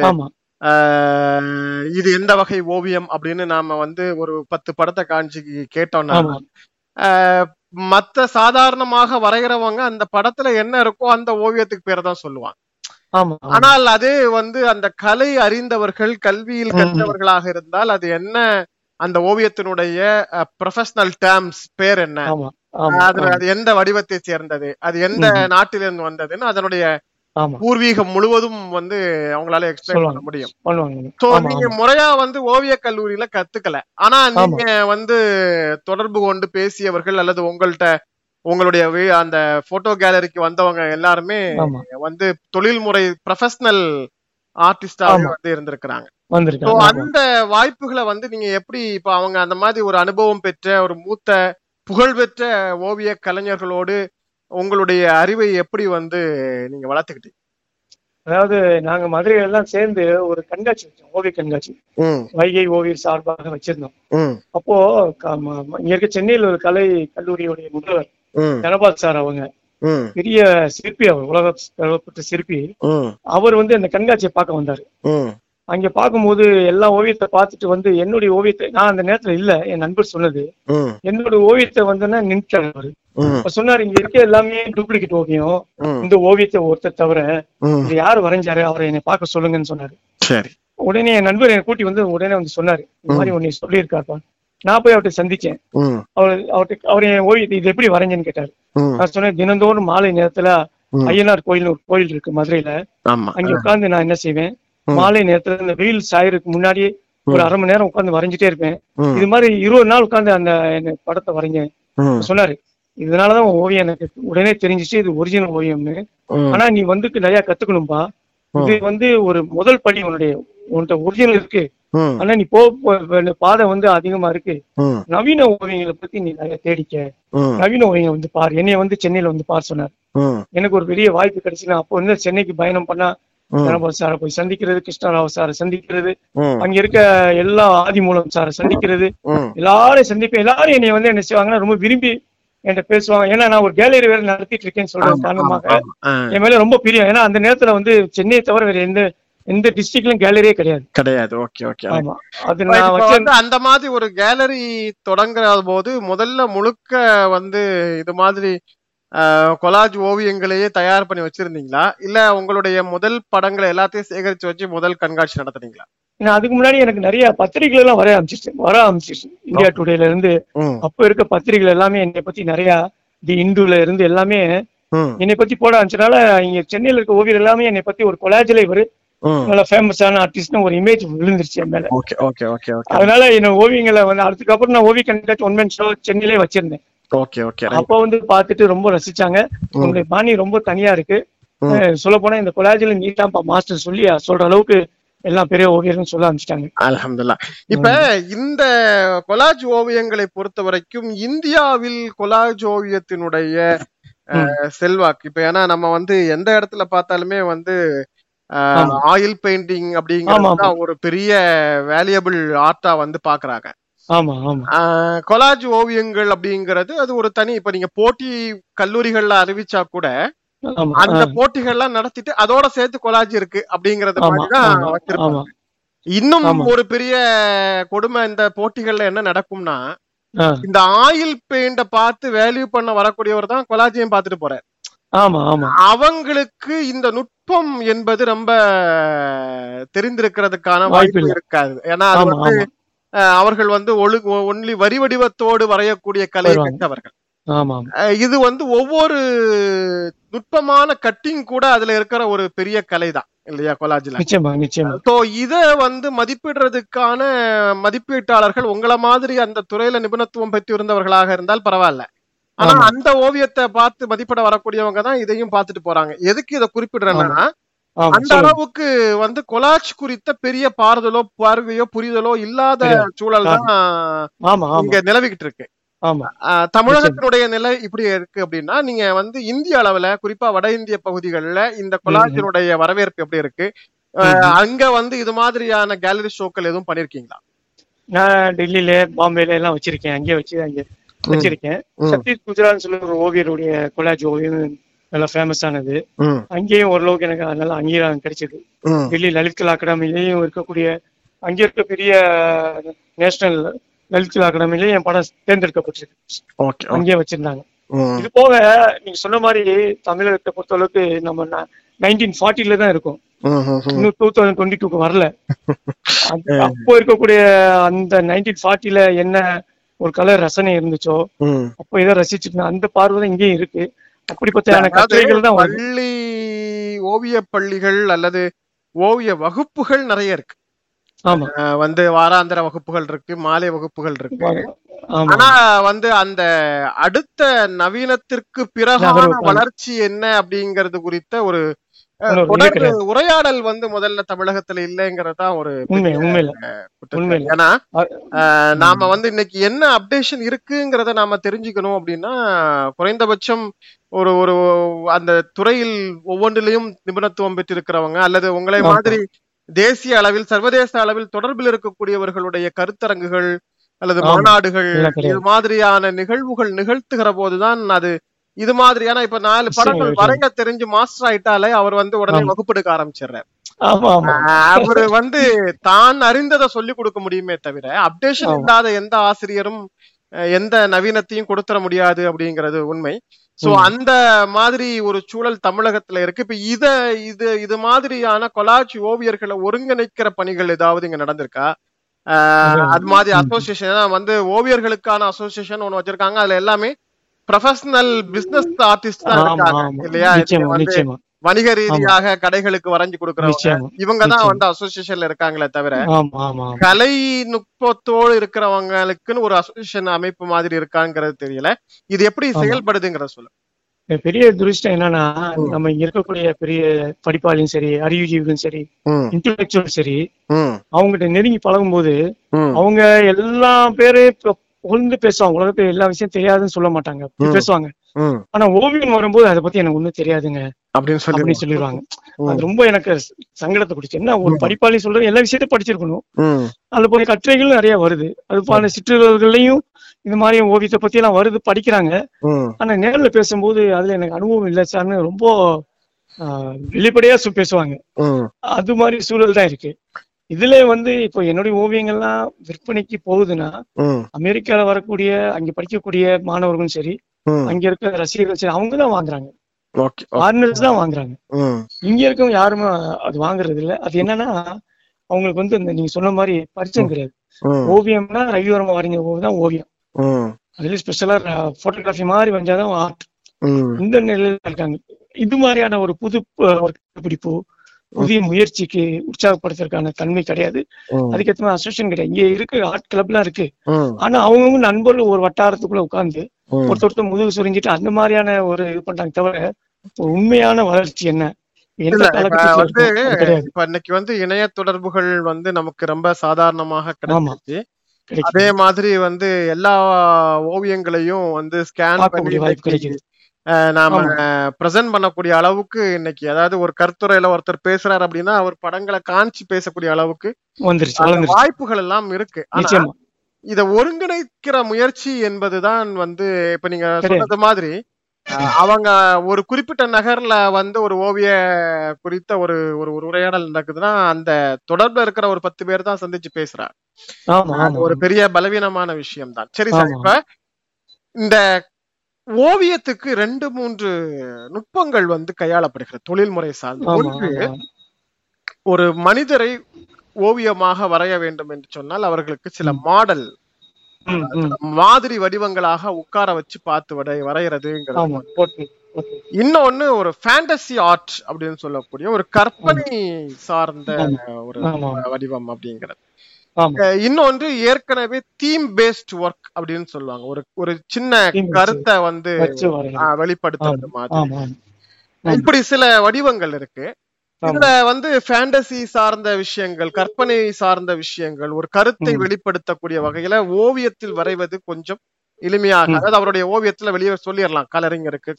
Speaker 5: இது எந்த வகை ஓவியம் அப்படின்னு நாம வந்து ஒரு பத்து படத்தை காஞ்சி கேட்டோம்னா மத்த சாதாரணமாக வரைகிறவங்க அந்த படத்துல என்ன இருக்கோ அந்த ஓவியத்துக்கு பேரை தான் சொல்லுவாங்க ஆனால் அது வந்து அந்த கலை அறிந்தவர்கள் கல்வியில் கற்றவர்களாக இருந்தால் அது என்ன அந்த ஓவியத்தினுடைய ப்ரொஃபஷனல் டேர்ம்ஸ் பேர் என்ன அது எந்த வடிவத்தை சேர்ந்தது அது எந்த நாட்டிலிருந்து வந்ததுன்னு அதனுடைய பூர்வீகம் முழுவதும் வந்து அவங்களால எக்ஸ்பிளைன் பண்ண முடியும் சோ நீங்க முறையா வந்து ஓவிய கல்லூரியில கத்துக்கல ஆனா நீங்க வந்து தொடர்பு கொண்டு பேசியவர்கள் அல்லது உங்கள்ட்ட உங்களுடைய அந்த போட்டோ கேலரிக்கு வந்தவங்க எல்லாருமே வந்து தொழில்முறை ப்ரொஃபஷனல் ஆர்டிஸ்டா வந்து இருந்திருக்கிறாங்க அந்த வாய்ப்புகளை வந்து நீங்க எப்படி இப்ப அவங்க அந்த மாதிரி ஒரு அனுபவம் பெற்ற ஒரு மூத்த புகழ்பெற்ற ஓவிய கலைஞர்களோடு உங்களுடைய அறிவை எப்படி வந்து நீங்க வளர்த்துக்கிட்டீங்க அதாவது நாங்க மதுரையில எல்லாம் சேர்ந்து ஒரு கண்காட்சி வச்சோம் ஓவிய
Speaker 4: கண்காட்சி வைகை ஓவியர் சார்பாக வச்சிருந்தோம் அப்போ இங்க இருக்க சென்னையில் ஒரு கலை கல்லூரியுடைய முதல்வர் தனபாத் சார் அவங்க பெரிய சிற்பி அவர் உலக சிற்பி அவர் வந்து அந்த கண்காட்சியை பார்க்க வந்தாரு அங்க பார்க்கும்போது எல்லா ஓவியத்தை பார்த்துட்டு வந்து என்னுடைய ஓவியத்தை நான் அந்த நேரத்துல இல்ல என் நண்பர் சொன்னது என்னோட ஓவியத்தை வந்து நின்ட்டாரு அவரு சொன்னாரு இங்க இருக்க எல்லாமே டூப்ளிகேட் ஓவியம் இந்த ஓவியத்தை ஒருத்தர் தவிர யாரு வரைஞ்சாரு அவரை என்னை பார்க்க சொல்லுங்கன்னு சொன்னாரு உடனே என் நண்பர் என்னை கூட்டி வந்து உடனே வந்து சொன்னாரு இந்த மாதிரி உன்னை சொல்லியிருக்காப்பா நான் போய் அவர்கிட்ட சந்திச்சேன் அவர் அவர்கிட்ட அவர் என் ஓவியத்தை இது எப்படி வரைஞ்சேன்னு கேட்டாரு நான் சொன்னேன் தினந்தோறும் மாலை நேரத்துல ஐயனார் கோயில் ஒரு கோயில் இருக்கு மதுரையில அங்க உட்காந்து நான் என்ன செய்வேன் மாலை நேரத்துல இந்த வெயில் சாயறதுக்கு முன்னாடியே ஒரு அரை மணி நேரம் உட்காந்து வரைஞ்சிட்டே இருப்பேன் இது மாதிரி இருபது நாள் உட்காந்து அந்த படத்தை வரைஞ்ச சொன்னாரு இதனாலதான் ஓவியம் எனக்கு உடனே தெரிஞ்சிச்சு இது ஒரிஜினல் ஓவியம்னு ஆனா நீ வந்து நிறைய கத்துக்கணும்பா இது வந்து ஒரு முதல் படி உன்னுடைய உன்கிட்ட ஒரிஜினல் இருக்கு ஆனா நீ போக பாதை வந்து அதிகமா இருக்கு நவீன ஓவியங்களை பத்தி நீ நிறைய தேடிக்க நவீன ஓவியம் வந்து பாரு என்னைய வந்து சென்னையில வந்து பார் சொன்னார் எனக்கு ஒரு பெரிய வாய்ப்பு கிடைச்சு அப்ப அப்போ வந்து சென்னைக்கு பயணம் பண்ணா கணபதி சாரை போய் சந்திக்கிறது கிருஷ்ணராவ் சாரை சந்திக்கிறது அங்க இருக்க எல்லா ஆதி மூலம் சாரை சந்திக்கிறது எல்லாரையும் சந்திப்பேன் எல்லாரும் என்னை வந்து என்ன செய்வாங்கன்னா ரொம்ப விரும்பி என்கிட்ட பேசுவாங்க ஏன்னா நான் ஒரு கேலரி வேற நடத்திட்டு இருக்கேன்னு சொல்றேன் காரணமாக என் மேல ரொம்ப பிரியம் ஏன்னா அந்த நேரத்துல வந்து சென்னையை தவிர வேற எந்த எந்த டிஸ்ட்ரிக்ட்லயும் கேலரியே
Speaker 5: கிடையாது
Speaker 4: கிடையாது ஓகே ஓகே
Speaker 5: ஆமா அது நான் வந்து அந்த மாதிரி ஒரு கேலரி தொடங்குற போது முதல்ல முழுக்க வந்து இது மாதிரி கொலாஜ் ஓவியங்களையே தயார் பண்ணி வச்சிருந்தீங்களா இல்ல உங்களுடைய முதல் படங்களை எல்லாத்தையும் சேகரிச்சு வச்சு முதல் கண்காட்சி நடத்துனீங்களா
Speaker 4: அதுக்கு முன்னாடி எனக்கு நிறைய பத்திரிகை எல்லாம் வர ஆரம்பிச்சிருச்சு வர ஆரம்பிச்சிருச்சு இந்தியா டுடேல இருந்து அப்ப இருக்க பத்திரிகை எல்லாமே என்னை பத்தி நிறைய தி இந்துல இருந்து எல்லாமே என்னை பத்தி போட ஆரம்பிச்சனால இங்க சென்னையில இருக்க ஓவியர் எல்லாமே என்னை பத்தி ஒரு கொலாஜில இவரு நல்லா ஃபேமஸான ஆர்டிஸ்ட்னு ஒரு இமேஜ் விழுந்துருச்சு என் மேல அதனால என்ன ஓவியங்களை வந்து அதுக்கப்புறம் நான் ஓவிய கண்காட்சி ஒன் மேன் ஷோ சென்னையிலே வச்சிருந்தேன் ஓகே ஓகே அப்ப வந்து பாத்துட்டு ரொம்ப ரசிச்சாங்க உங்களுடைய பாணி ரொம்ப தனியா இருக்கு சொல்ல போனா இந்த கொலாஜில நீ தான் மாஸ்டர் சொல்லி சொல்ற அளவுக்கு எல்லாம் பெரிய ஓவியர்கள் சொல்ல ஆரம்பிச்சிட்டாங்க
Speaker 5: அலமதுல்லா இப்ப இந்த கொலாஜ் ஓவியங்களை பொறுத்த வரைக்கும் இந்தியாவில் கொலாஜ் ஓவியத்தினுடைய செல்வாக்கு இப்ப ஏன்னா நம்ம வந்து எந்த இடத்துல பார்த்தாலுமே வந்து ஆயில் பெயிண்டிங் அப்படிங்கிறது ஒரு பெரிய வேல்யூபிள் ஆர்டா வந்து பாக்குறாங்க கொலாஜ் ஓவியங்கள் அப்படிங்கறது அது ஒரு தனி இப்ப நீங்க போட்டி கல்லூரிகள்ல அறிவிச்சா கூட அந்த போட்டிகள்லாம் நடத்திட்டு அதோட சேர்த்து கொலாஜ் இருக்கு அப்படிங்கறது இன்னும் ஒரு பெரிய கொடுமை இந்த போட்டிகள்ல என்ன நடக்கும்னா இந்த ஆயில் பெயிண்ட பார்த்து வேல்யூ பண்ண வரக்கூடியவர் தான் கொலாஜியம் பாத்துட்டு போறாரு அவங்களுக்கு இந்த நுட்பம் என்பது ரொம்ப தெரிந்திருக்கிறதுக்கான வாய்ப்பு இருக்காது ஏன்னா அது வந்து அவர்கள் வந்து ஒழுங்கு ஒன்லி வரி வடிவத்தோடு வரையக்கூடிய கலை கற்றவர்கள் இது வந்து ஒவ்வொரு நுட்பமான கட்டிங் கூட அதுல இருக்கிற ஒரு பெரிய கலை தான் இல்லையா கொலாஜில இத வந்து மதிப்பிடுறதுக்கான மதிப்பீட்டாளர்கள் உங்களை மாதிரி அந்த துறையில நிபுணத்துவம் பெற்று இருந்தவர்களாக இருந்தால் பரவாயில்ல ஆனா அந்த ஓவியத்தை பார்த்து மதிப்பிட வரக்கூடியவங்க தான் இதையும் பார்த்துட்டு போறாங்க எதுக்கு இதை குறிப்பிடுறேன்னா அந்த அளவுக்கு வந்து கொலாச் குறித்த பெரிய பாறுதலோ பார்வையோ புரிதலோ இல்லாத சூழல் தான் இங்க நிலவிக்கிட்டு இருக்கு தமிழகத்தினுடைய நிலை இப்படி இருக்கு அப்படின்னா நீங்க வந்து இந்திய அளவுல குறிப்பா வட இந்திய பகுதிகளில் இந்த கொலாச்சினுடைய வரவேற்பு எப்படி இருக்கு அங்க வந்து இது மாதிரியான கேலரி ஷோக்கள் எதுவும் பண்ணிருக்கீங்களா
Speaker 4: நான் டெல்லியில பாம்பேல எல்லாம் வச்சிருக்கேன் அங்கே வச்சு அங்கே வச்சிருக்கேன் சத்தீஷ் குஜரால் சொல்லி ஒரு ஓவியருடைய கொலாஜ் ஓவியம் நல்லா ஃபேமஸ் ஆனது அங்கேயும் ஓரளவுக்கு எனக்கு அதனால அங்கீகாரம் கிடைச்சது டெல்லி லலித் கலா அகாடமிலையும் இருக்கக்கூடிய அங்கே இருக்க பெரிய நேஷனல் லலித் கலா அகாடமிலையும் என் படம் தேர்ந்தெடுக்கப்பட்டிருக்கு அங்கேயே வச்சிருந்தாங்க இது போக நீங்க சொன்ன மாதிரி தமிழகத்தை பொறுத்த அளவுக்கு நம்ம நைன்டீன் ஃபார்ட்டில தான் இருக்கும் இன்னும் டூ தௌசண்ட் டுவெண்ட்டி டூக்கு வரல அப்போ இருக்கக்கூடிய அந்த நைன்டீன் ஃபார்ட்டில என்ன ஒரு கலர் ரசனை இருந்துச்சோ அப்போ ஏதோ ரசிச்சிருந்தேன் அந்த பார்வை தான் இங்கேயும் இருக்கு
Speaker 5: அப்படிப்பட்ட கட்டுரைகள் தான் பள்ளி ஓவிய பள்ளிகள் அல்லது ஓவிய வகுப்புகள் நிறைய இருக்கு வந்து வாராந்திர வகுப்புகள் இருக்கு மாலை வகுப்புகள் இருக்கு ஆனா வந்து அந்த அடுத்த நவீனத்திற்கு பிறகு வளர்ச்சி என்ன அப்படிங்கறது குறித்த ஒரு உரையாடல் வந்து முதல்ல தமிழகத்துல இல்லைங்கறதுதான் ஒரு ஏன்னா நாம வந்து இன்னைக்கு என்ன அப்டேஷன் இருக்குங்கிறத நாம தெரிஞ்சுக்கணும் அப்படின்னா குறைந்தபட்சம் ஒரு ஒரு அந்த துறையில் ஒவ்வொன்றிலையும் நிபுணத்துவம் பெற்றிருக்கிறவங்க அல்லது உங்களை மாதிரி தேசிய அளவில் சர்வதேச அளவில் தொடர்பில் இருக்கக்கூடியவர்களுடைய கருத்தரங்குகள் அல்லது மாநாடுகள் இது மாதிரியான நிகழ்வுகள் நிகழ்த்துகிற போதுதான் அது இது மாதிரியான இப்ப நாலு படங்கள் வரைய தெரிஞ்சு மாஸ்டர் ஆயிட்டாலே அவர் வந்து உடனே வகுப்பெடுக்க ஆரம்பிச்சிடுறாரு அவரு வந்து தான் அறிந்ததை சொல்லி கொடுக்க முடியுமே தவிர அப்டேஷன் இல்லாத எந்த ஆசிரியரும் எந்த நவீனத்தையும் கொடுத்துட முடியாது அப்படிங்கிறது உண்மை சோ அந்த மாதிரி ஒரு சூழல் தமிழகத்துல இருக்கு இப்ப இத இது இது மாதிரியான கொலாச்சி ஓவியர்களை ஒருங்கிணைக்கிற பணிகள் ஏதாவது இங்க நடந்திருக்கா அது மாதிரி அசோசியேஷன் வந்து ஓவியர்களுக்கான அசோசியேஷன் ஒன்னு வச்சிருக்காங்க அதுல எல்லாமே ப்ரொஃபஷனல் பிசினஸ் ஆர்டிஸ்ட் தான் இருக்காங்க
Speaker 4: இல்லையா
Speaker 5: வணிக ரீதியாக கடைகளுக்கு வரைஞ்சு கொடுக்கறவங்க இவங்கதான் வந்து அசோசியேஷன்ல இருக்காங்களே தவிர கலை நுட்பத்தோடு இருக்கிறவங்களுக்குன்னு ஒரு அசோசியேஷன் அமைப்பு மாதிரி இருக்காங்கிறது தெரியல இது எப்படி செயல்படுதுங்கிற சொல்லு
Speaker 4: பெரிய துரிஷ்டம் என்னன்னா நம்ம இங்க இருக்கக்கூடிய பெரிய படிப்பாளியும் சரி அறிவுஜீவிகளும் சரி இன்டலெக்சுவல் சரி அவங்ககிட்ட நெருங்கி பழகும் போது அவங்க எல்லா பேரு புகழ்ந்து பேசுவாங்க உலகத்துல எல்லா விஷயம் தெரியாதுன்னு சொல்ல மாட்டாங்க பேசுவாங்க ஆனா ஓவியம் வரும்போது அதை பத்தி எனக்கு ஒண்ணும் தெரியாதுங்க அப்படின்னு சொல்லி சொல்லிடுவாங்க அது ரொம்ப எனக்கு சங்கடத்தை குடிச்சு என்ன ஒரு படிப்பாளி சொல்றது எல்லா விஷயத்தையும் படிச்சிருக்கணும் அது போல கட்டுரைகளும் நிறைய வருது அது போல சிற்றுகளையும் இந்த மாதிரி ஓவியத்தை பத்தி எல்லாம் வருது படிக்கிறாங்க ஆனா நேர்ல பேசும்போது அதுல எனக்கு அனுபவம் இல்லை சார்னு ரொம்ப வெளிப்படையா பேசுவாங்க அது மாதிரி சூழல் தான் இருக்கு இதுல வந்து இப்போ என்னுடைய ஓவியங்கள்லாம் விற்பனைக்கு போகுதுன்னா அமெரிக்கால வரக்கூடிய அங்க படிக்கக்கூடிய மாணவர்களும் சரி அங்க இருக்க ரசிகர்கள் சரி அவங்க தான் வாங்குறாங்க ஃபாரினர்ஸ் தான் வாங்குறாங்க இங்க இருக்கவங்க யாருமே அது வாங்குறது இல்ல அது என்னன்னா அவங்களுக்கு வந்து இந்த நீங்க சொன்ன மாதிரி பரிச்சயம் கிடையாது ஓவியம்னா ரவிவரம் வரைஞ்ச ஓவியம் ஓவியம் அதுல ஸ்பெஷலா போட்டோகிராஃபி மாதிரி வந்தாதான் ஆர்ட் இந்த நிலையில இருக்காங்க இது மாதிரியான ஒரு புது ஒரு கண்டுபிடிப்பு புதிய முயற்சிக்கு உற்சாகப்படுத்துறதுக்கான தன்மை கிடையாது அதுக்கேற்ற மாதிரி அசோசியேஷன் கிடையாது இங்க இருக்கு ஆர்ட் கிளப் எல்லாம் இருக்கு ஆனா அவங்கவுங்க நண்பர்கள் ஒரு வட்டாரத்துக்குள்ள உட்கார்ந்து ஒருத்தர் முதுகு சுரிஞ்சிட்டு அந்த மாதிரியான ஒரு இது பண்றாங்க தவிர உண்மையான வளர்ச்சி என்ன
Speaker 5: வந்து இப்ப இன்னைக்கு வந்து இணைய தொடர்புகள் வந்து நமக்கு ரொம்ப சாதாரணமாக கிடைச்சிச்சு அதே மாதிரி வந்து எல்லா ஓவியங்களையும் வந்து ஸ்கேன் பண்ணி நாம பிரசன்ட் பண்ணக்கூடிய அளவுக்கு இன்னைக்கு அதாவது ஒரு கருத்துரையில ஒருத்தர் பேசுறாரு அப்படின்னா அவர் படங்களை காஞ்சி பேசக்கூடிய அளவுக்கு வாய்ப்புகள் எல்லாம் இருக்கு இத ஒருங்கிணைக்கிற முயற்சி என்பதுதான் வந்து இப்ப நீங்க சொன்னது மாதிரி அவங்க ஒரு குறிப்பிட்ட நகர்ல வந்து ஒரு ஓவிய குறித்த ஒரு ஒரு உரையாடல் நடக்குதுன்னா அந்த தொடர்புல இருக்கிற ஒரு பத்து பேர் தான் சந்திச்சு பேசுறாங்க ஒரு பெரிய பலவீனமான விஷயம் தான் சரி சார் இப்ப இந்த ஓவியத்துக்கு ரெண்டு மூன்று நுட்பங்கள் வந்து கையாளப்படுகிறது தொழில்முறை சார்ந்த ஒன்று ஒரு மனிதரை ஓவியமாக வரைய வேண்டும் என்று சொன்னால் அவர்களுக்கு சில மாடல் மாதிரி வடிவங்களாக உட்கார வச்சு பார்த்து வரை வரைகிறது இன்னொன்னு ஒரு ஃபேண்டசி ஆர்ட் அப்படின்னு சொல்லக்கூடிய ஒரு கற்பனை சார்ந்த ஒரு வடிவம் அப்படிங்கிறது இன்னொன்று ஏற்கனவே தீம் பேஸ்ட் ஒர்க் அப்படின்னு சொல்லுவாங்க ஒரு ஒரு சின்ன கருத்தை வந்து வெளிப்படுத்துறது மாதிரி இப்படி சில வடிவங்கள் இருக்கு இந்த வந்து ஃபேண்டசி சார்ந்த விஷயங்கள் கற்பனை சார்ந்த விஷயங்கள் ஒரு கருத்தை வெளிப்படுத்தக்கூடிய வகையில ஓவியத்தில் வரைவது கொஞ்சம் எளிமையாக அதாவது அவருடைய ஓவியத்துல வெளியே சொல்லிடலாம் கலரிங் இருக்கு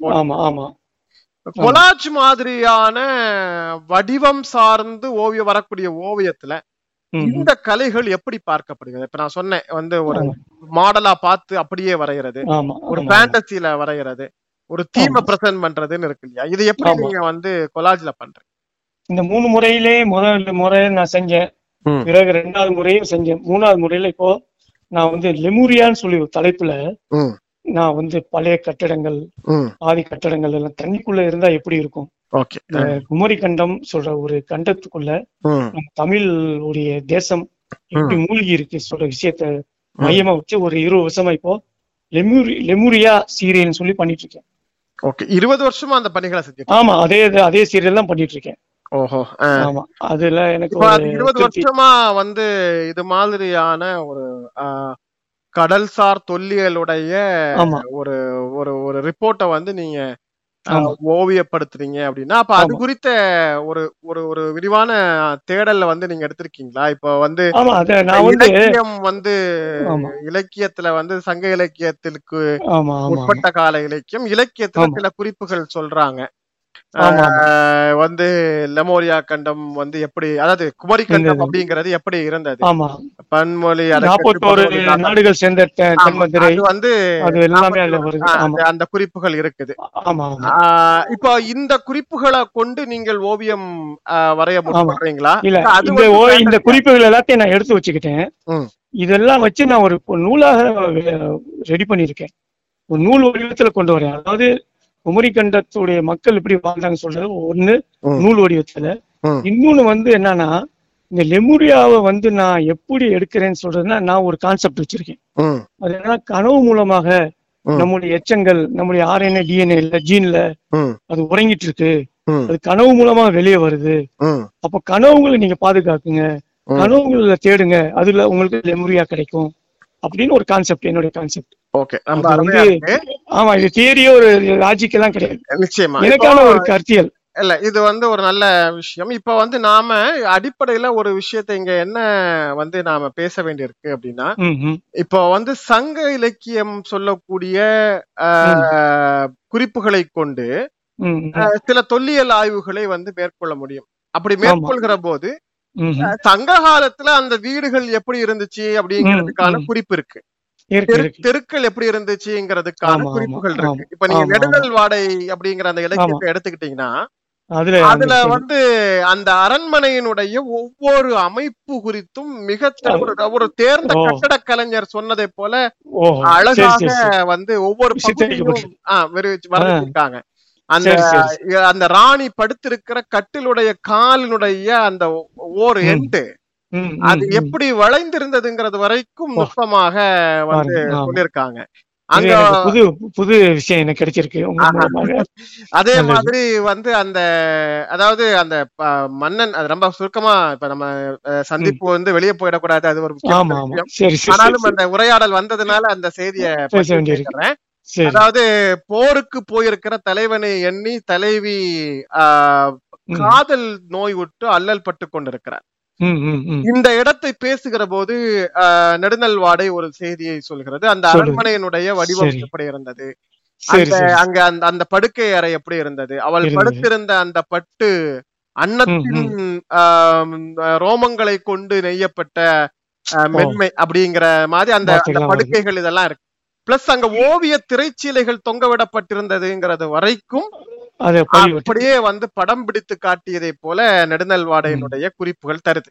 Speaker 5: கொலாஜ் மாதிரியான வடிவம் சார்ந்து ஓவியம் வரக்கூடிய ஓவியத்துல இந்த கலைகள் எப்படி பார்க்கப்படுகிறது இப்ப நான் சொன்னேன் வந்து ஒரு மாடலா பார்த்து அப்படியே வரைகிறது ஒரு பேண்டசியில வரைகிறது ஒரு தீமை பிரசன்ட் பண்றதுன்னு இருக்கு இல்லையா இது எப்படி நீங்க வந்து கொலாஜ்ல பண்றீங்க இந்த மூணு முறையிலே முதல் முறையை நான் செஞ்சேன் பிறகு ரெண்டாவது முறையும் செஞ்சேன் மூணாவது முறையில இப்போ நான் வந்து லெமூரியான்னு சொல்லி ஒரு தலைப்புல நான் வந்து பழைய கட்டடங்கள் ஆதி கட்டடங்கள் எல்லாம் தண்ணிக்குள்ள இருந்தா எப்படி இருக்கும் குமரி கண்டம் சொல்ற ஒரு கண்டத்துக்குள்ள தமிழ் உடைய தேசம் எப்படி மூழ்கி இருக்கு சொல்ற விஷயத்த மையமா வச்சு ஒரு இருபது வருஷமா இப்போ லெமுரியா சீரியல்னு சொல்லி பண்ணிட்டு இருக்கேன் ஓகே இருபது வருஷமா அந்த பணிகளை செஞ்சு ஆமா அதே அதே சீரியல் தான் பண்ணிட்டு இருக்கேன் ஓஹோ ஆமா அதுல எனக்கு இருபது வருஷமா வந்து இது மாதிரியான ஒரு கடல்சார் தொல்லியலுடைய ஒரு ஒரு ஒரு ரிப்போர்ட்டை வந்து நீங்க ஓவியப்படுத்துறீங்க அப்படின்னா அப்ப அது குறித்த ஒரு ஒரு ஒரு விரிவான தேடல்ல வந்து நீங்க எடுத்திருக்கீங்களா இப்ப வந்து இலக்கியம் வந்து இலக்கியத்துல வந்து சங்க இலக்கியத்திற்கு உட்பட்ட கால இலக்கியம் இலக்கியத்துல சில குறிப்புகள் சொல்றாங்க வந்து லெமோரியா கண்டம் வந்து எப்படி அதாவது குமரி கண்டம் அப்படிங்கறது எப்படி இருந்தது பன்மொழி நாடுகள் சேர்ந்த வந்து அந்த குறிப்புகள் இருக்குது இப்போ இந்த குறிப்புகளை கொண்டு நீங்கள் ஓவியம் வரைய முடியுங்களா இல்ல இந்த குறிப்புகள் எல்லாத்தையும் நான் எடுத்து வச்சுக்கிட்டேன் இதெல்லாம் வச்சு நான் ஒரு நூலாக ரெடி பண்ணிருக்கேன் ஒரு நூல் வடிவத்துல கொண்டு வரேன் அதாவது கண்டத்துடைய மக்கள் எப்படி வாழ்ந்தாங்க சொல்றது ஒண்ணு நூல் வடிவத்துல இன்னொன்னு வந்து என்னன்னா இந்த லெமுரியாவை வந்து நான் எப்படி எடுக்கிறேன்னு சொல்றதுன்னா நான் ஒரு கான்செப்ட் வச்சிருக்கேன் அது என்னன்னா கனவு மூலமாக நம்முடைய எச்சங்கள் நம்முடைய ஆர்என்ஏ டிஎன்ஏ இல்ல ஜீன்ல அது உறங்கிட்டு இருக்கு அது கனவு மூலமா வெளியே வருது அப்ப கனவுங்களை நீங்க பாதுகாக்குங்க கனவுகளை தேடுங்க அதுல உங்களுக்கு லெமுரியா கிடைக்கும் அப்படின்னு ஒரு கான்செப்ட் என்னுடைய கான்செப்ட் ஓகே ஆமா இது தியரியோ ஒரு லாஜிக் எல்லாம் கிடையாது நிச்சயமா எனக்கான ஒரு கருத்தியல் இல்ல இது வந்து ஒரு நல்ல விஷயம் இப்ப வந்து நாம அடிப்படையில ஒரு விஷயத்த இங்க என்ன வந்து நாம பேச வேண்டியிருக்கு அப்படின்னா இப்போ வந்து சங்க இலக்கியம் சொல்லக்கூடிய குறிப்புகளை கொண்டு சில தொல்லியல் ஆய்வுகளை வந்து மேற்கொள்ள முடியும் அப்படி மேற்கொள்கிற போது சங்க காலத்துல அந்த வீடுகள் எப்படி இருந்துச்சு அப்படிங்கிறதுக்கான குறிப்பு இருக்கு தெருக்கள் எப்படி இருந்துச்சுங்கிறதுக்கான குறிப்புகள் இருக்கு இப்ப நீங்க நெடுங்கல் வாடை அப்படிங்கிற அந்த இலக்கியத்தை எடுத்துக்கிட்டீங்கன்னா அதுல வந்து அந்த அரண்மனையினுடைய ஒவ்வொரு அமைப்பு குறித்தும் மிக ஒரு தேர்ந்த கட்டட கலைஞர் சொன்னதை போல அழகாக வந்து ஒவ்வொரு பகுதியும் ஆஹ் அந்த அந்த ராணி படுத்திருக்கிற கட்டிலுடைய காலினுடைய அந்த ஓர் எண்டு அது எப்படி வளைந்திருந்ததுங்கிறது வரைக்கும் நுட்பமாக வந்து சொல்லியிருக்காங்க அங்க புது புது விஷயம் எனக்கு கிடைச்சிருக்கு அதே மாதிரி வந்து அந்த அதாவது அந்த மன்னன் அது ரொம்ப சுருக்கமா இப்ப நம்ம சந்திப்பு வந்து வெளியே போயிடக்கூடாது அது ஒரு ஆனாலும் அந்த உரையாடல் வந்ததுனால அந்த செய்தியை அதாவது போருக்கு போயிருக்கிற தலைவனை எண்ணி தலைவி காதல் நோய் விட்டு அல்லல் பட்டு கொண்டிருக்கிறார் இந்த இடத்தை பேசுகிற போது நெடுநல்வாடை ஒரு செய்தியை சொல்கிறது அந்த அரண்மனையினுடைய வடிவம் எப்படி இருந்தது அங்க அந்த அந்த படுக்கை அறை எப்படி இருந்தது அவள் படுத்திருந்த அந்த பட்டு அன்னத்தின் ரோமங்களை கொண்டு நெய்யப்பட்ட மென்மை அப்படிங்கிற மாதிரி அந்த அந்த படுக்கைகள் இதெல்லாம் இருக்கு பிளஸ் அங்க ஓவிய திரைச்சீலைகள் தொங்க விடப்பட்டிருந்ததுங்கிறது வரைக்கும் அப்படியே வந்து படம் பிடித்து காட்டியதை போல நெடுநல்வாடையினுடைய குறிப்புகள் தருது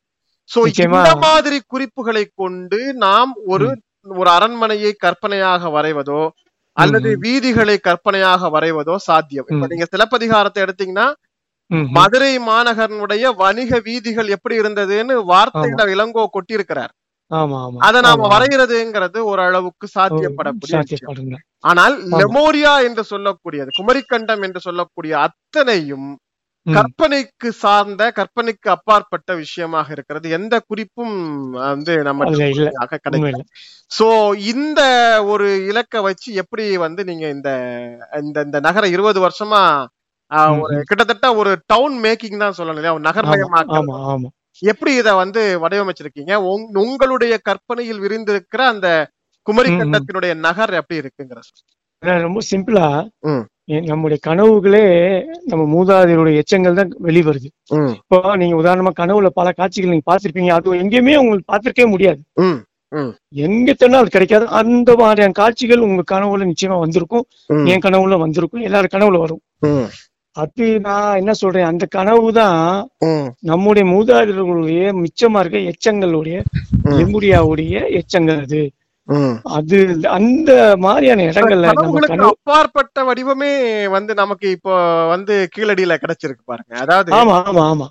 Speaker 5: சோ இந்த மாதிரி குறிப்புகளை கொண்டு நாம் ஒரு ஒரு அரண்மனையை கற்பனையாக வரைவதோ அல்லது வீதிகளை கற்பனையாக வரைவதோ சாத்தியம் இப்ப நீங்க சிலப்பதிகாரத்தை எடுத்தீங்கன்னா மதுரை மாநகரனுடைய வணிக வீதிகள் எப்படி இருந்ததுன்னு வார்த்தையில இளங்கோ கொட்டியிருக்கிறார் அதை நாம வரைகிறதுங்கிறது ஒரு அளவுக்கு சாத்தியப்படக்கூடிய ஆனால் லெமோரியா என்று சொல்லக்கூடியது குமரிக்கண்டம் என்று சொல்லக்கூடிய அத்தனையும் கற்பனைக்கு சார்ந்த கற்பனைக்கு அப்பாற்பட்ட விஷயமாக இருக்கிறது எந்த குறிப்பும் வந்து நம்ம கிடைக்கல சோ இந்த ஒரு இலக்க வச்சு எப்படி வந்து நீங்க இந்த இந்த நகரம் இருபது வருஷமா ஒரு கிட்டத்தட்ட ஒரு டவுன் மேக்கிங் தான் சொல்லணும் இல்லையா நகர்மயமாக எப்படி இத வந்து வடிவமைச்சிருக்கீங்க உங்களுடைய கற்பனையில் விரிந்திருக்கிற அந்த குமரி கண்டத்தினுடைய நகர் எப்படி இருக்குங்கிற ரொம்ப சிம்பிளா நம்முடைய கனவுகளே நம்ம மூதாதையருடைய எச்சங்கள் தான் வெளிவருது இப்போ நீங்க உதாரணமா கனவுல பல காட்சிகள் நீங்க பாத்திருப்பீங்க அது எங்கேயுமே உங்களுக்கு பார்த்திருக்கவே முடியாது எங்க தானே அது கிடைக்காது அந்த மாதிரியான காட்சிகள் உங்க கனவுல நிச்சயமா வந்திருக்கும் என் கனவுல வந்திருக்கும் எல்லாரும் கனவுல வரும் அது நான் என்ன சொல்றேன் அந்த கனவு தான் நம்முடைய மூதாதையர்களுடைய மிச்சமா இருக்க எச்சங்களுடைய எம்முடியாவுடைய எச்சங்கள் அது அது அந்த மாதிரியான இடங்கள்ல அப்பாற்பட்ட வடிவமே வந்து நமக்கு இப்போ வந்து கீழடியில கிடைச்சிருக்கு பாருங்க அதாவது ஆமா ஆமா ஆமா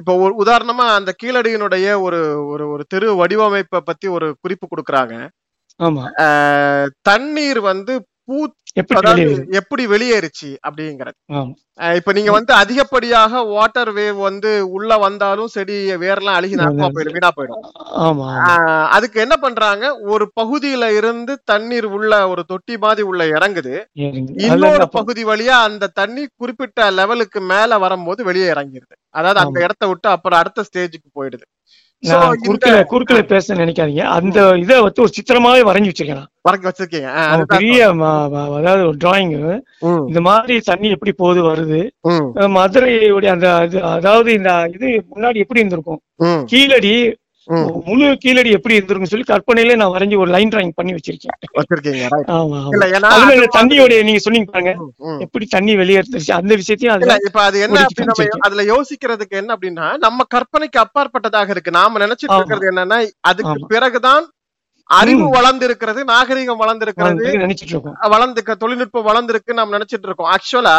Speaker 5: இப்ப ஒரு உதாரணமா அந்த கீழடியினுடைய ஒரு ஒரு ஒரு தெரு வடிவமைப்பை பத்தி ஒரு குறிப்பு கொடுக்குறாங்க தண்ணீர் வந்து பூ எப்படி வெளியேறுச்சு அப்படிங்கிறது இப்ப நீங்க வந்து அதிகப்படியாக வாட்டர் வேவ் வந்து உள்ள வந்தாலும் செடி வேர்லாம் அழுகி நாக்கமா போயிடும் வீணா போயிடும் அதுக்கு என்ன பண்றாங்க ஒரு பகுதியில இருந்து தண்ணீர் உள்ள ஒரு தொட்டி மாதிரி உள்ள இறங்குது இன்னொரு பகுதி வழியா அந்த தண்ணி குறிப்பிட்ட லெவலுக்கு மேல வரும்போது வெளியே இறங்கிடுது அதாவது அந்த இடத்த விட்டு அப்புறம் அடுத்த ஸ்டேஜுக்கு போயிடுது நான் குறுக்கல நினைக்காதீங்க அந்த ஒரு சித்திரமாவே வரைஞ்சி வச்சிருக்கேன் பெரிய அதாவது ஒரு டிராயிங் இந்த மாதிரி தண்ணி எப்படி போகுது வருது மதுரையுடைய அந்த அதாவது இந்த இது முன்னாடி எப்படி இருந்திருக்கும் கீழடி முழு கீழடி எப்படி இருந்திருக்கும் சொல்லி கற்பனையிலே நான் வரைஞ்சி ஒரு லைன் டிராயிங் பண்ணி வச்சிருக்கேன் தண்ணியோட நீங்க சொன்னீங்க பாருங்க எப்படி தண்ணி வெளியேறுச்சு அந்த விஷயத்தையும் அதுல இப்ப அது என்ன அதுல யோசிக்கிறதுக்கு என்ன அப்படின்னா நம்ம கற்பனைக்கு அப்பாற்பட்டதாக இருக்கு நாம நினைச்சிட்டு இருக்கிறது என்னன்னா அதுக்கு பிறகுதான் அறிவு வளர்ந்து இருக்கிறது நாகரிகம் வளர்ந்து இருக்கிறது வளர்ந்து தொழில்நுட்பம் வளர்ந்துருக்கு நம்ம நினைச்சிட்டு இருக்கோம் ஆக்சுவலா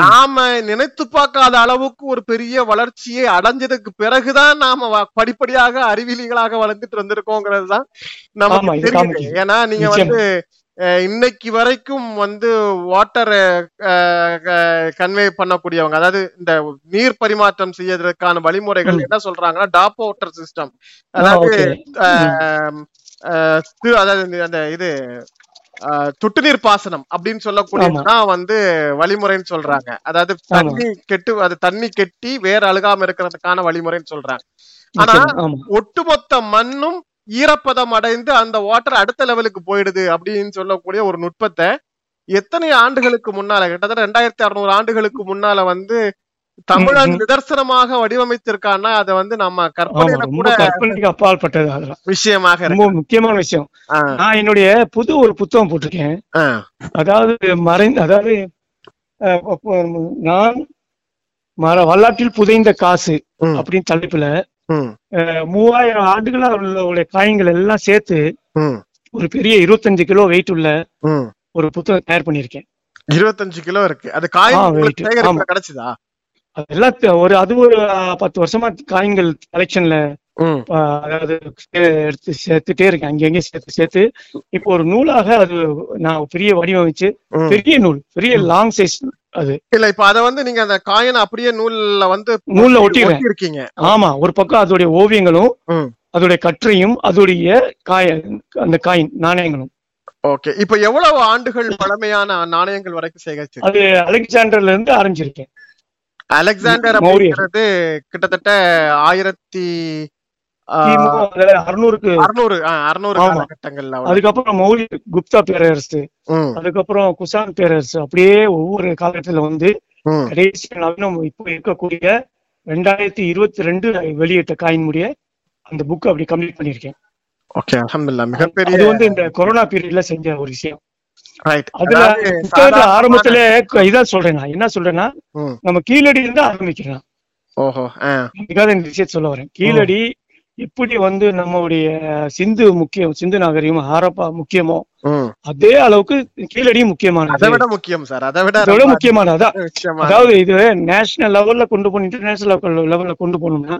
Speaker 5: நாம நினைத்து பார்க்காத அளவுக்கு ஒரு பெரிய வளர்ச்சியை அடைஞ்சதுக்கு பிறகுதான் நாம படிப்படியாக அறிவியலிகளாக வளர்ந்துட்டு வந்திருக்கோங்கிறது தான் நமக்கு தெரியுது ஏன்னா நீங்க வந்து இன்னைக்கு வரைக்கும் வந்து வாட்டர் கன்வே பண்ணக்கூடியவங்க அதாவது இந்த நீர் பரிமாற்றம் செய்யறதுக்கான வழிமுறைகள் என்ன சொல்றாங்கன்னா டாப் வாட்டர் சிஸ்டம் அதாவது அதாவது அந்த இது தொட்டு நீர் பாசனம் அப்படின்னு சொல்லக்கூடியதுதான் வந்து வழிமுறைன்னு சொல்றாங்க அதாவது தண்ணி கெட்டு அது தண்ணி கெட்டி வேற அழுகாம இருக்கிறதுக்கான வழிமுறைன்னு சொல்றாங்க ஆனா ஒட்டுமொத்த மண்ணும் ஈரப்பதம் அடைந்து அந்த வாட்டர் அடுத்த லெவலுக்கு போயிடுது அப்படின்னு சொல்லக்கூடிய ஒரு நுட்பத்தை எத்தனை ஆண்டுகளுக்கு முன்னால கிட்டத்தட்ட ரெண்டாயிரத்தி அறுநூறு ஆண்டுகளுக்கு முன்னால வந்து தமிழன் நிதர்சனமாக வடிவமைத்திருக்கான்னா அதை வந்து நம்ம கற்பனை கற்பனைக்கு அப்பாற்பட்டது அதெல்லாம் விஷயமாக ரொம்ப முக்கியமான விஷயம் நான் என்னுடைய புது ஒரு புத்தகம் போட்டிருக்கேன் அதாவது மறைந்த அதாவது நான் மர வரலாற்றில் புதைந்த காசு அப்படின்னு தலைப்புல மூவாயிரம் ஆண்டுகளா உள்ள காயங்கள் எல்லாம் சேர்த்து ஒரு பெரிய இருபத்தஞ்சு கிலோ வெயிட் உள்ள ஒரு புத்தகம் தயார் பண்ணிருக்கேன் இருபத்தஞ்சு கிலோ இருக்கு அது காய் கிடைச்சதா அதெல்லாம் ஒரு அது ஒரு பத்து வருஷமா காயின்கள் கலெக்ஷன்ல அதாவது எடுத்து சேர்த்துட்டே இருக்கேன் அங்கங்கே சேர்த்து சேர்த்து இப்போ ஒரு நூலாக அது நான் பெரிய வடிவமைச்சு பெரிய நூல் பெரிய லாங் சைஸ் அது இல்ல இப்ப அத வந்து நீங்க அந்த காயின் அப்படியே நூல்ல வந்து நூல்ல ஒட்டி இருக்கீங்க ஆமா ஒரு பக்கம் அதோடைய ஓவியங்களும் அதோடைய கற்றையும் அதோடைய காய அந்த காயின் நாணயங்களும் ஓகே இப்ப எவ்வளவு ஆண்டுகள் பழமையான நாணயங்கள் வரைக்கும் சேகரிச்சு அது அலெக்சாண்டர்ல இருந்து ஆரம்பிச்சிருக்கேன் அலெக்சாண்டர் அப்படிங்கிறது கிட்டத்தட்ட ஆயிரத்தி அறுநூறு அதுக்கப்புறம் மௌரிய குப்தா பேரரசு அதுக்கப்புறம் குசான் பேரரசு அப்படியே ஒவ்வொரு காலகட்டத்துல வந்து கடைசி நம்ம இப்போ இருக்கக்கூடிய ரெண்டாயிரத்தி இருபத்தி ரெண்டு வெளியிட்ட காயின் முடிய அந்த புக் அப்படி கம்ப்ளீட் பண்ணிருக்கேன் ஓகே அலமதுல்லா மிகப்பெரிய வந்து இந்த கொரோனா பீரியட்ல செஞ்ச ஒரு விஷயம் அதுல ஆரம்பத்துல இதான் சொல்றேன் நான் என்ன சொல்றேன்னா நம்ம கீழடி இருந்து ஆரம்பிக்கிறோம் ஓஹோ இந்த விஷயத்த சொல்ல வரேன் கீழடி எப்படி வந்து நம்மளுடைய சிந்து முக்கியம் சிந்து நாகரிகம் ஹாரப்பா முக்கியமோ அதே அளவுக்கு கீழடியும் முக்கியமானது முக்கியம் சார் விட விட முக்கியமானது அதாவது இது நேஷனல் லெவல்ல கொண்டு போன இன்டர்நேஷனல் லெவல்ல கொண்டு போனோம்னா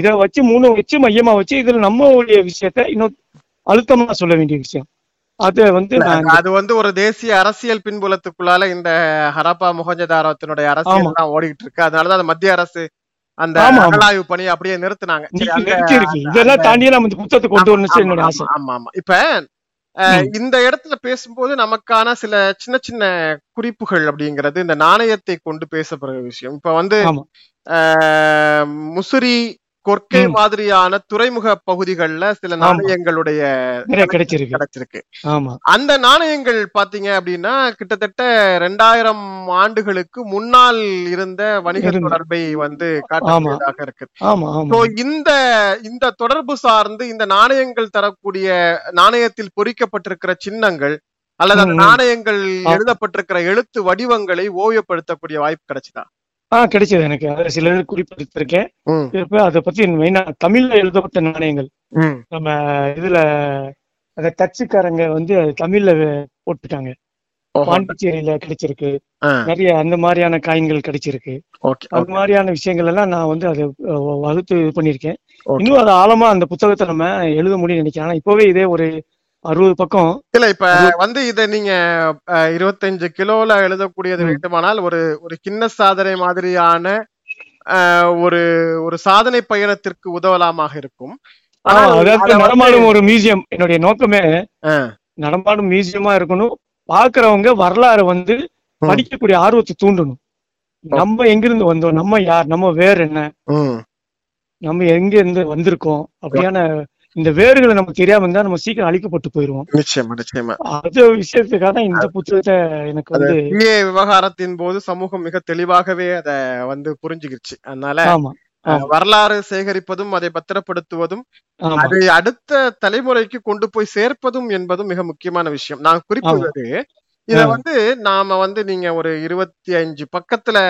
Speaker 5: இத வச்சு மூணு வச்சு மையமா வச்சு இதுல நம்மளுடைய விஷயத்த இன்னும் அழுத்தமா சொல்ல வேண்டிய விஷயம் அது வந்து அது வந்து ஒரு தேசிய அரசியல் பின்புலத்துக்குள்ளால இந்த ஹரப்பா முகஞ்சதாரத்தினுடைய அரசியல் தான் ஓடிட்டு இருக்கு அதனாலதான் அந்த மத்திய அரசு அந்த அகலாய்வு பணி அப்படியே நிறுத்தினாங்க இதெல்லாம் தாண்டி நம்ம கொண்டு வரணும் ஆமா ஆமா இப்ப இந்த இடத்துல பேசும்போது நமக்கான சில சின்ன சின்ன குறிப்புகள் அப்படிங்கிறது இந்த நாணயத்தை கொண்டு பேசப்படுற விஷயம் இப்ப வந்து முசிறி கொர்க்கை மாதிரியான துறைமுக பகுதிகள்ல சில நாணயங்களுடைய கிடைச்சிருக்கு அந்த நாணயங்கள் பாத்தீங்க அப்படின்னா கிட்டத்தட்ட ரெண்டாயிரம் ஆண்டுகளுக்கு முன்னால் இருந்த வணிக தொடர்பை வந்து காட்டாக இருக்கு இந்த இந்த தொடர்பு சார்ந்து இந்த நாணயங்கள் தரக்கூடிய நாணயத்தில் பொறிக்கப்பட்டிருக்கிற சின்னங்கள் அல்லது நாணயங்கள் எழுதப்பட்டிருக்கிற எழுத்து வடிவங்களை ஓவியப்படுத்தக்கூடிய வாய்ப்பு கிடைச்சுதான் ஆஹ் கிடைச்சது எனக்கு அதை சில குறிப்பிட்டிருக்கேன் அதை பத்தி மெயினா தமிழ்ல எழுதப்பட்ட நாணயங்கள் நம்ம இதுல அந்த டச்சுக்காரங்க வந்து தமிழ்ல போட்டுட்டாங்க பாண்டிச்சேரியில கிடைச்சிருக்கு நிறைய அந்த மாதிரியான காயின்கள் கிடைச்சிருக்கு அது மாதிரியான விஷயங்கள் எல்லாம் நான் வந்து அதை வகுத்து இது பண்ணிருக்கேன் இன்னும் அது ஆழமா அந்த புத்தகத்தை நம்ம எழுத முடியும்னு நினைக்கிறேன் ஆனா இப்பவே இதே ஒரு அறுபது பக்கம் இல்ல இப்ப வந்து இதை நீங்க இருபத்தஞ்சு கிலோல எழுதக்கூடியது வேண்டுமானால் ஒரு ஒரு கிண்ண சாதனை மாதிரியான ஒரு ஒரு சாதனை பயணத்திற்கு உதவலாமாக இருக்கும் நடமாடும் ஒரு மியூசியம் என்னுடைய நோக்கமே நடமாடும் மியூசியமா இருக்கணும் பாக்குறவங்க வரலாறு வந்து படிக்கக்கூடிய ஆர்வத்தை தூண்டணும் நம்ம எங்கிருந்து வந்தோம் நம்ம யார் நம்ம வேற என்ன நம்ம எங்க இருந்து வந்திருக்கோம் அப்படியான இந்த வேர்களை நமக்கு தெரியாம இருந்தா நம்ம சீக்கிரம் அழிக்கப்பட்டு போயிருவோம் நிச்சயமா நிச்சயமா அது விஷயத்துக்காக தான் இந்த புத்தகத்தை எனக்கு வந்து விவகாரத்தின் போது சமூகம் மிக தெளிவாகவே அத வந்து புரிஞ்சுக்கிடுச்சு அதனால ஆமா வரலாறு சேகரிப்பதும் அதை பத்திரப்படுத்துவதும் அதை அடுத்த தலைமுறைக்கு கொண்டு போய் சேர்ப்பதும் என்பதும் மிக முக்கியமான விஷயம் நான் குறிப்பிடுவது இத வந்து நாம வந்து நீங்க ஒரு இருபத்தி அஞ்சு பக்கத்துல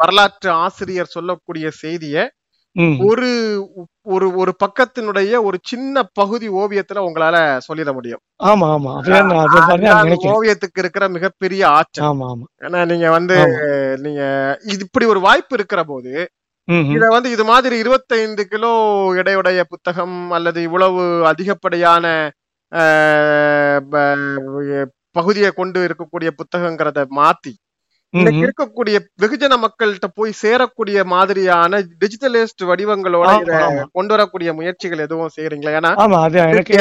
Speaker 5: வரலாற்று ஆசிரியர் சொல்லக்கூடிய செய்திய ஒரு ஒரு ஒரு பக்கத்தினுடைய ஒரு சின்ன பகுதி ஓவியத்துல உங்களால சொல்லிட முடியும் ஓவியத்துக்கு இருக்கிற மிகப்பெரிய ஆச்சம் ஏன்னா நீங்க வந்து நீங்க இது இப்படி ஒரு வாய்ப்பு இருக்கிற போது இத வந்து இது மாதிரி இருபத்தைந்து கிலோ எடையுடைய புத்தகம் அல்லது இவ்வளவு அதிகப்படியான பகுதியை கொண்டு இருக்கக்கூடிய புத்தகங்கிறத மாத்தி இன்னைக்கு இருக்கக்கூடிய வெகுஜன மக்கள்கிட்ட போய் சேரக்கூடிய மாதிரியான டிஜிட்டலிஸ்ட் வடிவங்களோட கொண்டு வரக்கூடிய முயற்சிகள் எதுவும் செய்யறீங்களா ஏன்னா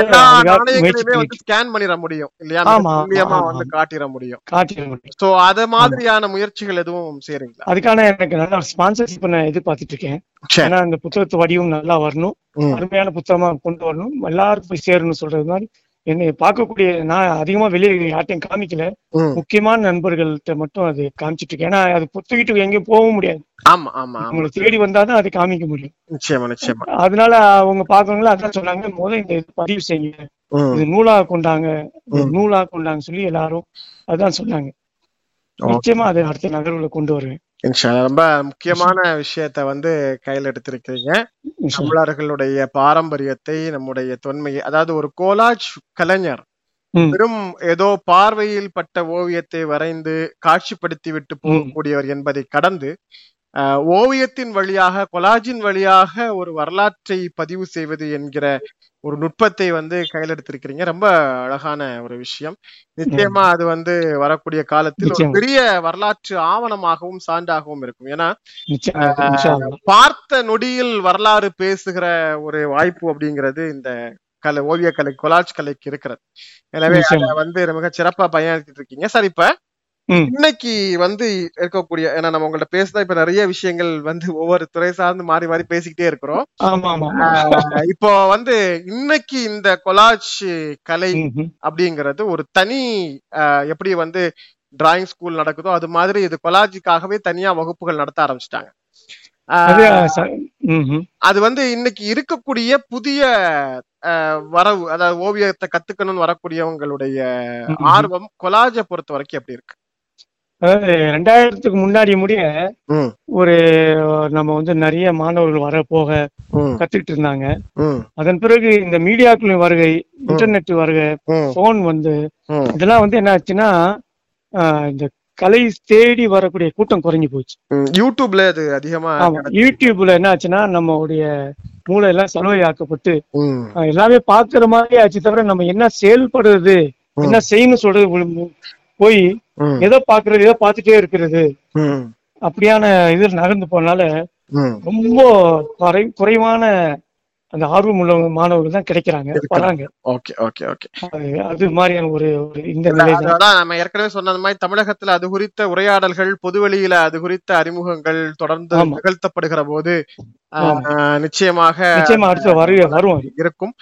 Speaker 5: எல்லா நாணயங்களுமே வந்து ஸ்கேன் பண்ணிட முடியும் இல்லையா துல்லியமா வந்து காட்டிட முடியும் சோ அத மாதிரியான முயற்சிகள் எதுவும் செய்யறீங்களா அதுக்கான எனக்கு நல்ல ஸ்பான்சர்ஷிப் நான் எதிர்பார்த்துட்டு இருக்கேன் ஏன்னா அந்த புத்தகத்து வடிவம் நல்லா வரணும் அருமையான புத்தகமா கொண்டு வரணும் எல்லாருக்கும் போய் சேரணும் சொல்றது மாதிரி என்னை பார்க்கக்கூடிய நான் அதிகமா வெளியே யார்ட்டையும் காமிக்கல முக்கியமான நண்பர்கள்ட்ட மட்டும் அது காமிச்சிட்டு இருக்கேன் ஏன்னா அது புத்துக்கிட்டு எங்கேயும் போகவும் முடியாது ஆமா ஆமா அவங்களை தேடி வந்தாதான் அதை காமிக்க முடியும் அதனால அவங்க பாக்குறவங்கள அதான் சொன்னாங்க முதல்ல இந்த பதிவு செய்யுங்க இது நூலா கொண்டாங்க நூலா கொண்டாங்க சொல்லி எல்லாரும் அதான் சொன்னாங்க நிச்சயமா அதை அடுத்த நகர்வுல கொண்டு வருவேன் ரொம்ப முக்கியமான விஷயத்த வந்து கையில் எடுத்திருக்கிறீங்க தமிழர்களுடைய பாரம்பரியத்தை நம்முடைய தொன்மையை அதாவது ஒரு கோலாஜ் கலைஞர் வெறும் ஏதோ பார்வையில் பட்ட ஓவியத்தை வரைந்து காட்சிப்படுத்தி விட்டு போகக்கூடியவர் என்பதை கடந்து ஓவியத்தின் வழியாக கொலாஜின் வழியாக ஒரு வரலாற்றை பதிவு செய்வது என்கிற ஒரு நுட்பத்தை வந்து கையில் எடுத்திருக்கிறீங்க ரொம்ப அழகான ஒரு விஷயம் நிச்சயமா அது வந்து வரக்கூடிய காலத்தில் ஒரு பெரிய வரலாற்று ஆவணமாகவும் சான்றாகவும் இருக்கும் ஏன்னா பார்த்த நொடியில் வரலாறு பேசுகிற ஒரு வாய்ப்பு அப்படிங்கிறது இந்த கலை ஓவிய கலை கொலாஜ் கலைக்கு இருக்கிறது எனவே வந்து மிக சிறப்பா பயன்படுத்திட்டு இருக்கீங்க சார் இப்ப இன்னைக்கு வந்து இருக்கக்கூடிய ஏன்னா நம்ம உங்கள்ட்ட பேசுதா இப்ப நிறைய விஷயங்கள் வந்து ஒவ்வொரு துறை சார்ந்து மாறி மாறி பேசிக்கிட்டே இருக்கிறோம் இப்போ வந்து இன்னைக்கு இந்த கொலாஜ் கலை அப்படிங்கிறது ஒரு தனி எப்படி வந்து டிராயிங் ஸ்கூல் நடக்குதோ அது மாதிரி இது கொலாஜிக்காகவே தனியா வகுப்புகள் நடத்த ஆரம்பிச்சிட்டாங்க அது வந்து இன்னைக்கு இருக்கக்கூடிய புதிய வரவு அதாவது ஓவியத்தை கத்துக்கணும்னு வரக்கூடியவங்களுடைய ஆர்வம் கொலாஜை பொறுத்த வரைக்கும் எப்படி இருக்கு அதாவது ரெண்டாயிரத்துக்கு முன்னாடி முடிய ஒரு நம்ம வந்து நிறைய மாணவர்கள் வர போக கத்துக்கிட்டு இருந்தாங்க அதன் பிறகு இந்த மீடியாக்களின் வருகை இன்டர்நெட் வருகை போன் வந்து இதெல்லாம் வந்து என்ன ஆச்சுன்னா இந்த கலை தேடி வரக்கூடிய கூட்டம் குறைஞ்சு போச்சு யூடியூப்ல அது அதிகமா யூடியூப்ல என்ன ஆச்சுன்னா நம்மளுடைய மூளை எல்லாம் சலுகை ஆக்கப்பட்டு எல்லாமே பாக்குற மாதிரி ஆச்சு தவிர நம்ம என்ன செயல்படுறது என்ன செய்யணும் சொல்றது போய் ஏதோ பாக்குறது ஏதோ பாத்துட்டே இருக்கிறது அப்படியான இது நகர்ந்து போனால ரொம்ப குறைவான அந்த ஆர்வம் உள்ள மாணவர்கள் தான் கிடைக்கிறாங்க வராங்க ஓகே ஓகே ஓகே அது மாதிரியான ஒரு இந்த நம்ம ஏற்கனவே சொன்னது மாதிரி தமிழகத்துல அது குறித்த உரையாடல்கள் பொதுவெளியில அது குறித்த அறிமுகங்கள் தொடர்ந்து நிகழ்த்தப்படுகிற போது நிச்சயமாக நிச்சயமா அடுத்த வரும் வரும் இருக்கும்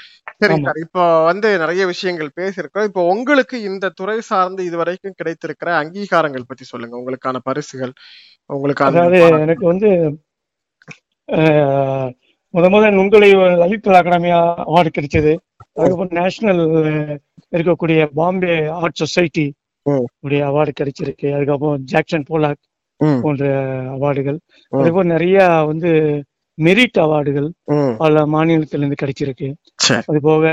Speaker 5: சரி சார் இப்போ வந்து நிறைய விஷயங்கள் பேசியிருக்கோம் இப்போ உங்களுக்கு இந்த துறை சார்ந்து இதுவரைக்கும் கிடைத்திருக்கிற அங்கீகாரங்கள் பத்தி சொல்லுங்க உங்களுக்கான பரிசுகள் உங்களுக்கு அதாவது எனக்கு வந்து முத முத நுண்துளை லலித் கலா அகாடமி அவார்டு கிடைச்சது அதுக்கப்புறம் நேஷனல் இருக்கக்கூடிய பாம்பே ஆர்ட் சொசைட்டி உடைய அவார்டு கிடைச்சிருக்கு அதுக்கப்புறம் ஜாக்சன் போலாக் போன்ற அவார்டுகள் அதுக்கப்புறம் நிறைய வந்து மெரிட் அவார்டுகள் பல மாநிலத்திலிருந்து கிடைச்சிருக்கு அது போக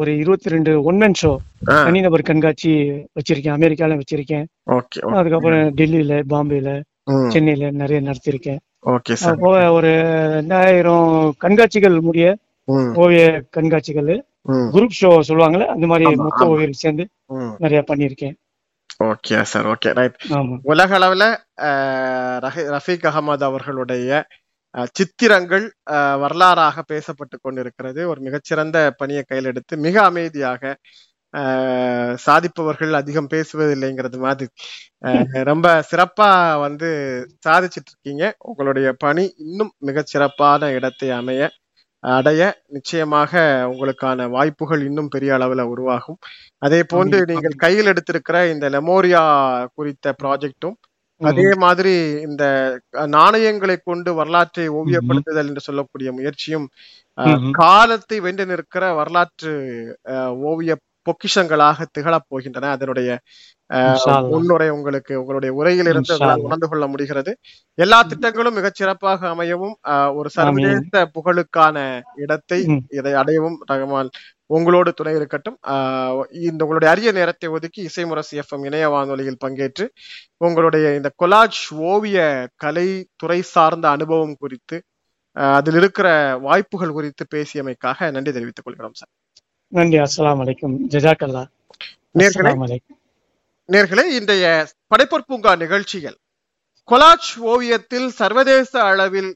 Speaker 5: ஒரு இருபத்தி ரெண்டு ஒன்மன் ஷோ தனிநபர் கண்காட்சி வச்சிருக்கேன் அமெரிக்கால வச்சிருக்கேன் அதுக்கப்புறம் டெல்லியில பாம்பேல சென்னையில நிறைய நடத்திருக்கேன் ஓகே சார் போக ஒரு ரெண்டாயிரம் கண்காட்சிகள் முடிய ஓவிய கண்காட்சிகள் குரூப் ஷோ சொல்லுவாங்கல்ல அந்த மாதிரி மொத்த ஓவியர் சேர்ந்து நிறைய பண்ணியிருக்கேன் ஓகே சார் ஓகே ரைட் உலக அளவில் ரஃபீக் அகமது அவர்களுடைய சித்திரங்கள் வரலாறாக பேசப்பட்டு கொண்டிருக்கிறது ஒரு மிகச்சிறந்த பணியை கையில் எடுத்து மிக அமைதியாக சாதிப்பவர்கள் அதிகம் பேசுவதில்லைங்கிறது மாதிரி ரொம்ப சிறப்பா வந்து சாதிச்சிட்டு இருக்கீங்க உங்களுடைய பணி இன்னும் மிகச்சிறப்பான இடத்தை அமைய அடைய நிச்சயமாக உங்களுக்கான வாய்ப்புகள் இன்னும் பெரிய அளவுல உருவாகும் அதே போன்று நீங்கள் கையில் எடுத்திருக்கிற இந்த லெமோரியா குறித்த ப்ராஜெக்டும் அதே மாதிரி இந்த நாணயங்களை கொண்டு வரலாற்றை ஓவியப்படுத்துதல் என்று சொல்லக்கூடிய முயற்சியும் காலத்தை வென்று நிற்கிற வரலாற்று ஓவிய பொக்கிஷங்களாக திகழப் போகின்றன அதனுடைய முன்னுரை உங்களுக்கு உங்களுடைய உரையிலிருந்து உணர்ந்து கொள்ள முடிகிறது எல்லா திட்டங்களும் மிகச் சிறப்பாக அமையவும் ஒரு சர்வதேச புகழுக்கான இடத்தை இதை அடையவும் ரகமால் உங்களோடு துணை இருக்கட்டும் இந்த உங்களுடைய அரிய நேரத்தை ஒதுக்கி இசைமுரசு எஃப்எம் இணைய வானொலியில் பங்கேற்று உங்களுடைய இந்த கொலாஜ் ஓவிய கலை துறை சார்ந்த அனுபவம் குறித்து அதில் இருக்கிற வாய்ப்புகள் குறித்து பேசியமைக்காக நன்றி தெரிவித்துக் கொள்கிறோம் சார் நன்றி அஸ்லாம் வலைக்கும் ஜஜாக்கல்லா நேர்களே இன்றைய படைப்பர் பூங்கா நிகழ்ச்சிகள் கொலாச் ஓவியத்தில் சர்வதேச அளவில்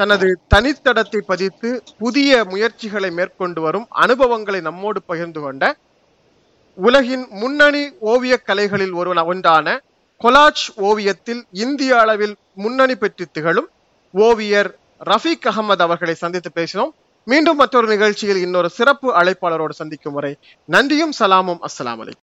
Speaker 5: தனது தனித்தடத்தை பதித்து புதிய முயற்சிகளை மேற்கொண்டு வரும் அனுபவங்களை நம்மோடு பகிர்ந்து கொண்ட உலகின் முன்னணி ஓவிய கலைகளில் ஒரு ஒன்றான கொலாச் ஓவியத்தில் இந்திய அளவில் முன்னணி பெற்று திகழும் ஓவியர் ரஃபீக் அகமது அவர்களை சந்தித்து பேசினோம் மீண்டும் மற்றொரு நிகழ்ச்சியில் இன்னொரு சிறப்பு அழைப்பாளரோடு சந்திக்கும் வரை நன்றியும் சலாமும் அஸ்லாம் அலை